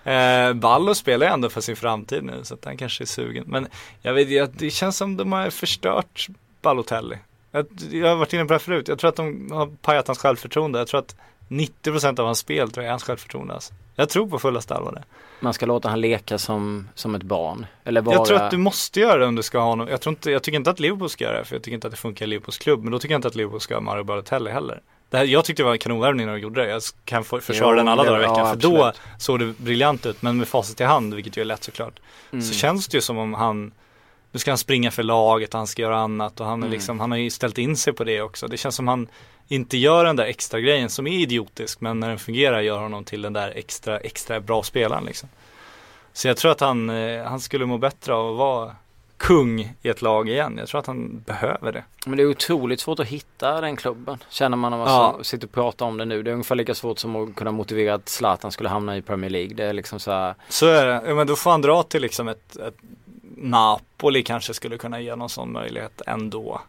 Eh, Ballo spelar ju ändå för sin framtid nu så att han kanske är sugen. Men jag vet ju att det känns som de har förstört Balotelli. Jag, jag har varit inne på det här förut. Jag tror att de har pajat hans självförtroende. Jag tror att 90% av hans spel tror jag är hans självförtroende. Alltså. Jag tror på fullaste allvar det. Man ska låta han leka som, som ett barn. Eller vara... Jag tror att du måste göra det om du ska ha honom. Jag, tror inte, jag tycker inte att Liverpool ska göra det för jag tycker inte att det funkar i Liverpools klubb. Men då tycker jag inte att Liverpool ska ha Mario Balotelli heller. Det här, jag tyckte det var en kanonvärvning när de gjorde det. Jag kan försvara Jo, den alla dagar i veckan. ja, för då såg det briljant ut. Men med facit i hand, vilket ju är lätt såklart. Mm. Så känns det ju som om han Nu ska han springa för laget han ska göra annat och han är Mm. liksom Han har ju ställt in sig på det också. Det känns som han inte gör den där extra grejen som är idiotisk men när den fungerar gör honom till den där extra, extra bra spelaren liksom. Så jag tror att han, eh, han skulle må bättre av att vara kung i ett lag igen. Jag tror att han behöver det. Men det är otroligt svårt att hitta den klubben. Känner man när man Ja. sitter och pratar om det nu. Det är ungefär lika svårt som att kunna motivera att Zlatan skulle hamna i Premier League. Det är liksom så här, Så är det. Ja, men då får han dra till liksom ett, ett Napoli kanske skulle kunna ge någon sån möjlighet ändå.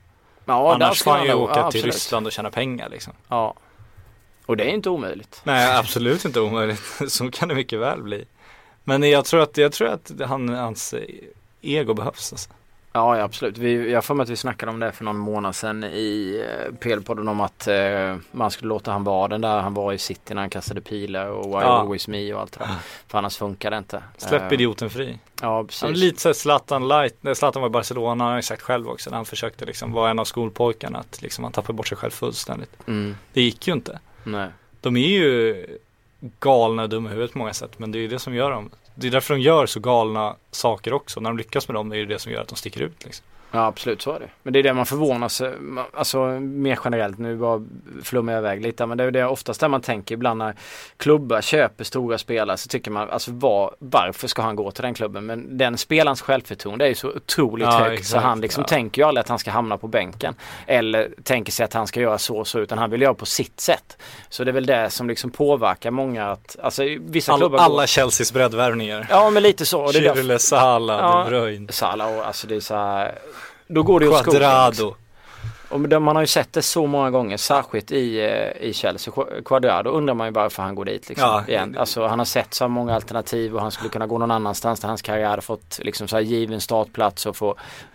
Ja, Annars får han ju åka ja, till. Ryssland och tjäna pengar liksom. Ja. Och det är inte omöjligt. Nej, absolut inte omöjligt. Så kan det mycket väl bli. Men jag tror att, jag tror att han, hans ego behövs alltså. Ja, ja absolut. Vi, jag får med att vi snackade om det för någon månad sedan i eh, PL-podden om att eh, man skulle låta han vara den där han var i City när han kastade pilar och Why Ja. Always Me och allt det där. För annars funkar det inte. Släpp Eh, idioten fri. Ja, precis. Men lite såhär Zlatan light, när Zlatan var i Barcelona, han har sagt själv också, när han försökte liksom vara en av skolpojkarna, att liksom han tappade bort sig själv fullständigt. Mm, Det gick ju inte. nej. De är ju galna och dumma i huvudet på många sätt, men det är ju det som gör dem. Det är därför de gör så galna saker också. När de lyckas med dem är det det som gör att de sticker ut liksom. Ja absolut så är det. Men det är det man förvånas, eh, alltså mer generellt, nu bara flummar jag iväg lite, men det är det oftast där man tänker ibland när klubbar köper stora spelare så tycker man, alltså var, varför ska han gå till den klubben? Men den spelarens självförtroende är ju så otroligt Ja, högt så exakt, han liksom ja. tänker ju aldrig att han ska hamna på bänken. Eller tänker sig att han ska göra så och så utan han vill göra på sitt sätt. Så det är väl det som liksom påverkar många att, alltså vissa All, klubbar alla går, Chelseas breddvärvningar. Ja men lite så. Chirle, Salah, Ja. De Bruyne, Salah och alltså det är så här, då går det åt skogen. Quadrado. Och man har ju sett det så många gånger, särskilt i, eh, i Chelsea. Qu- Quadrado undrar man ju varför han går dit liksom. Ja. igen. Alltså han har sett så många alternativ och han skulle kunna gå någon annanstans där hans karriär hade fått liksom så här given startplats och få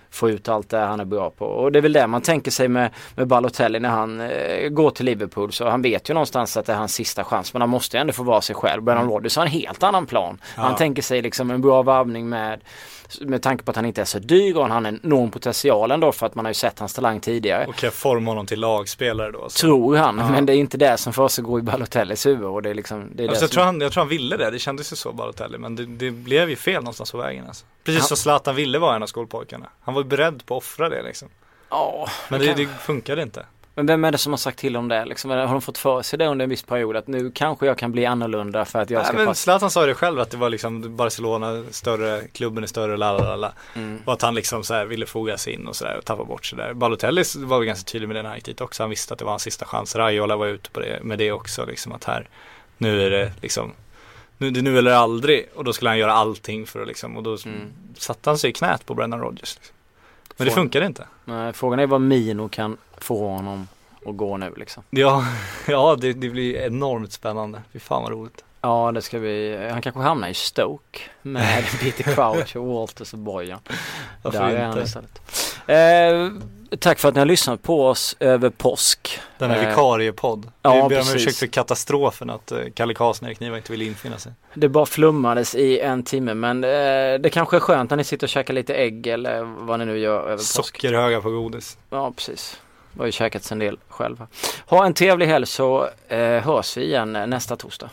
få ut allt det han är bra på. Och det är väl det man tänker sig med, med Balotelli när han eh, går till Liverpool. Så han vet ju någonstans att det är hans sista chans. Men han måste ju ändå få vara sig själv. Brennan Rodgers har en helt annan plan. Han tänker sig liksom en bra varvning med med tanke på att han inte är så dyr och han har en enorm potential ändå för att man har ju sett hans talang tidigare. Och kan forma honom till lagspelare då. Så. Tror han, men det är inte det som försiggår i Balotellis huvud och det är liksom det är Alltså, det jag, tror han, jag tror han ville det, det kändes ju så Balotelli men det, det blev ju fel någonstans på vägen alltså. Precis Han- som Zlatan ville vara en av skolpojkarna. Han var ju beredd på att offra det liksom. Ja, Men det, det funkade inte. Men vem är det som har sagt till om det liksom? Har de fått för sig det under en viss period att nu kanske jag kan bli annorlunda för att jag Nej, ska men passa? Zlatan sa ju det själv att det var liksom Barcelona större, klubben är större, la. Mm. Och att han liksom så här ville foga sig in och sådär och tappa bort sig där. Balotelli var väl ganska tydlig med han gick dit också. Han visste att det var hans sista chans. Raiola var ute på det, med det också liksom att här, nu är det liksom nu, det är nu eller aldrig och då skulle han göra allting för att liksom och då Mm. satte han sig i knät på Brendan Rodgers. Liksom. Men det funkade inte. Nej, frågan är vad Mino kan få honom att gå nu liksom. Ja, ja det, det blir enormt spännande. Fy fan vad roligt. Ja det ska bli, han kanske hamnar i Stoke med Peter Crouch och Walters och Bojan. Varför Där är han istället. Eh, tack för att ni har lyssnat på oss över påsk. Den här Eh, vikariepodd. ja, Vi ber om ursäkt för katastrofen att uh, Kalle Karlsson och Erik Niva inte ville infinna sig. Det bara flummades i en timme men eh, det kanske är skönt när ni sitter och käkar lite ägg eller vad ni nu gör över påsk. Sockerhöga på godis. Ja precis. Jag har ju käkat en del själv. Ha en trevlig helg så eh, hörs vi igen nästa torsdag.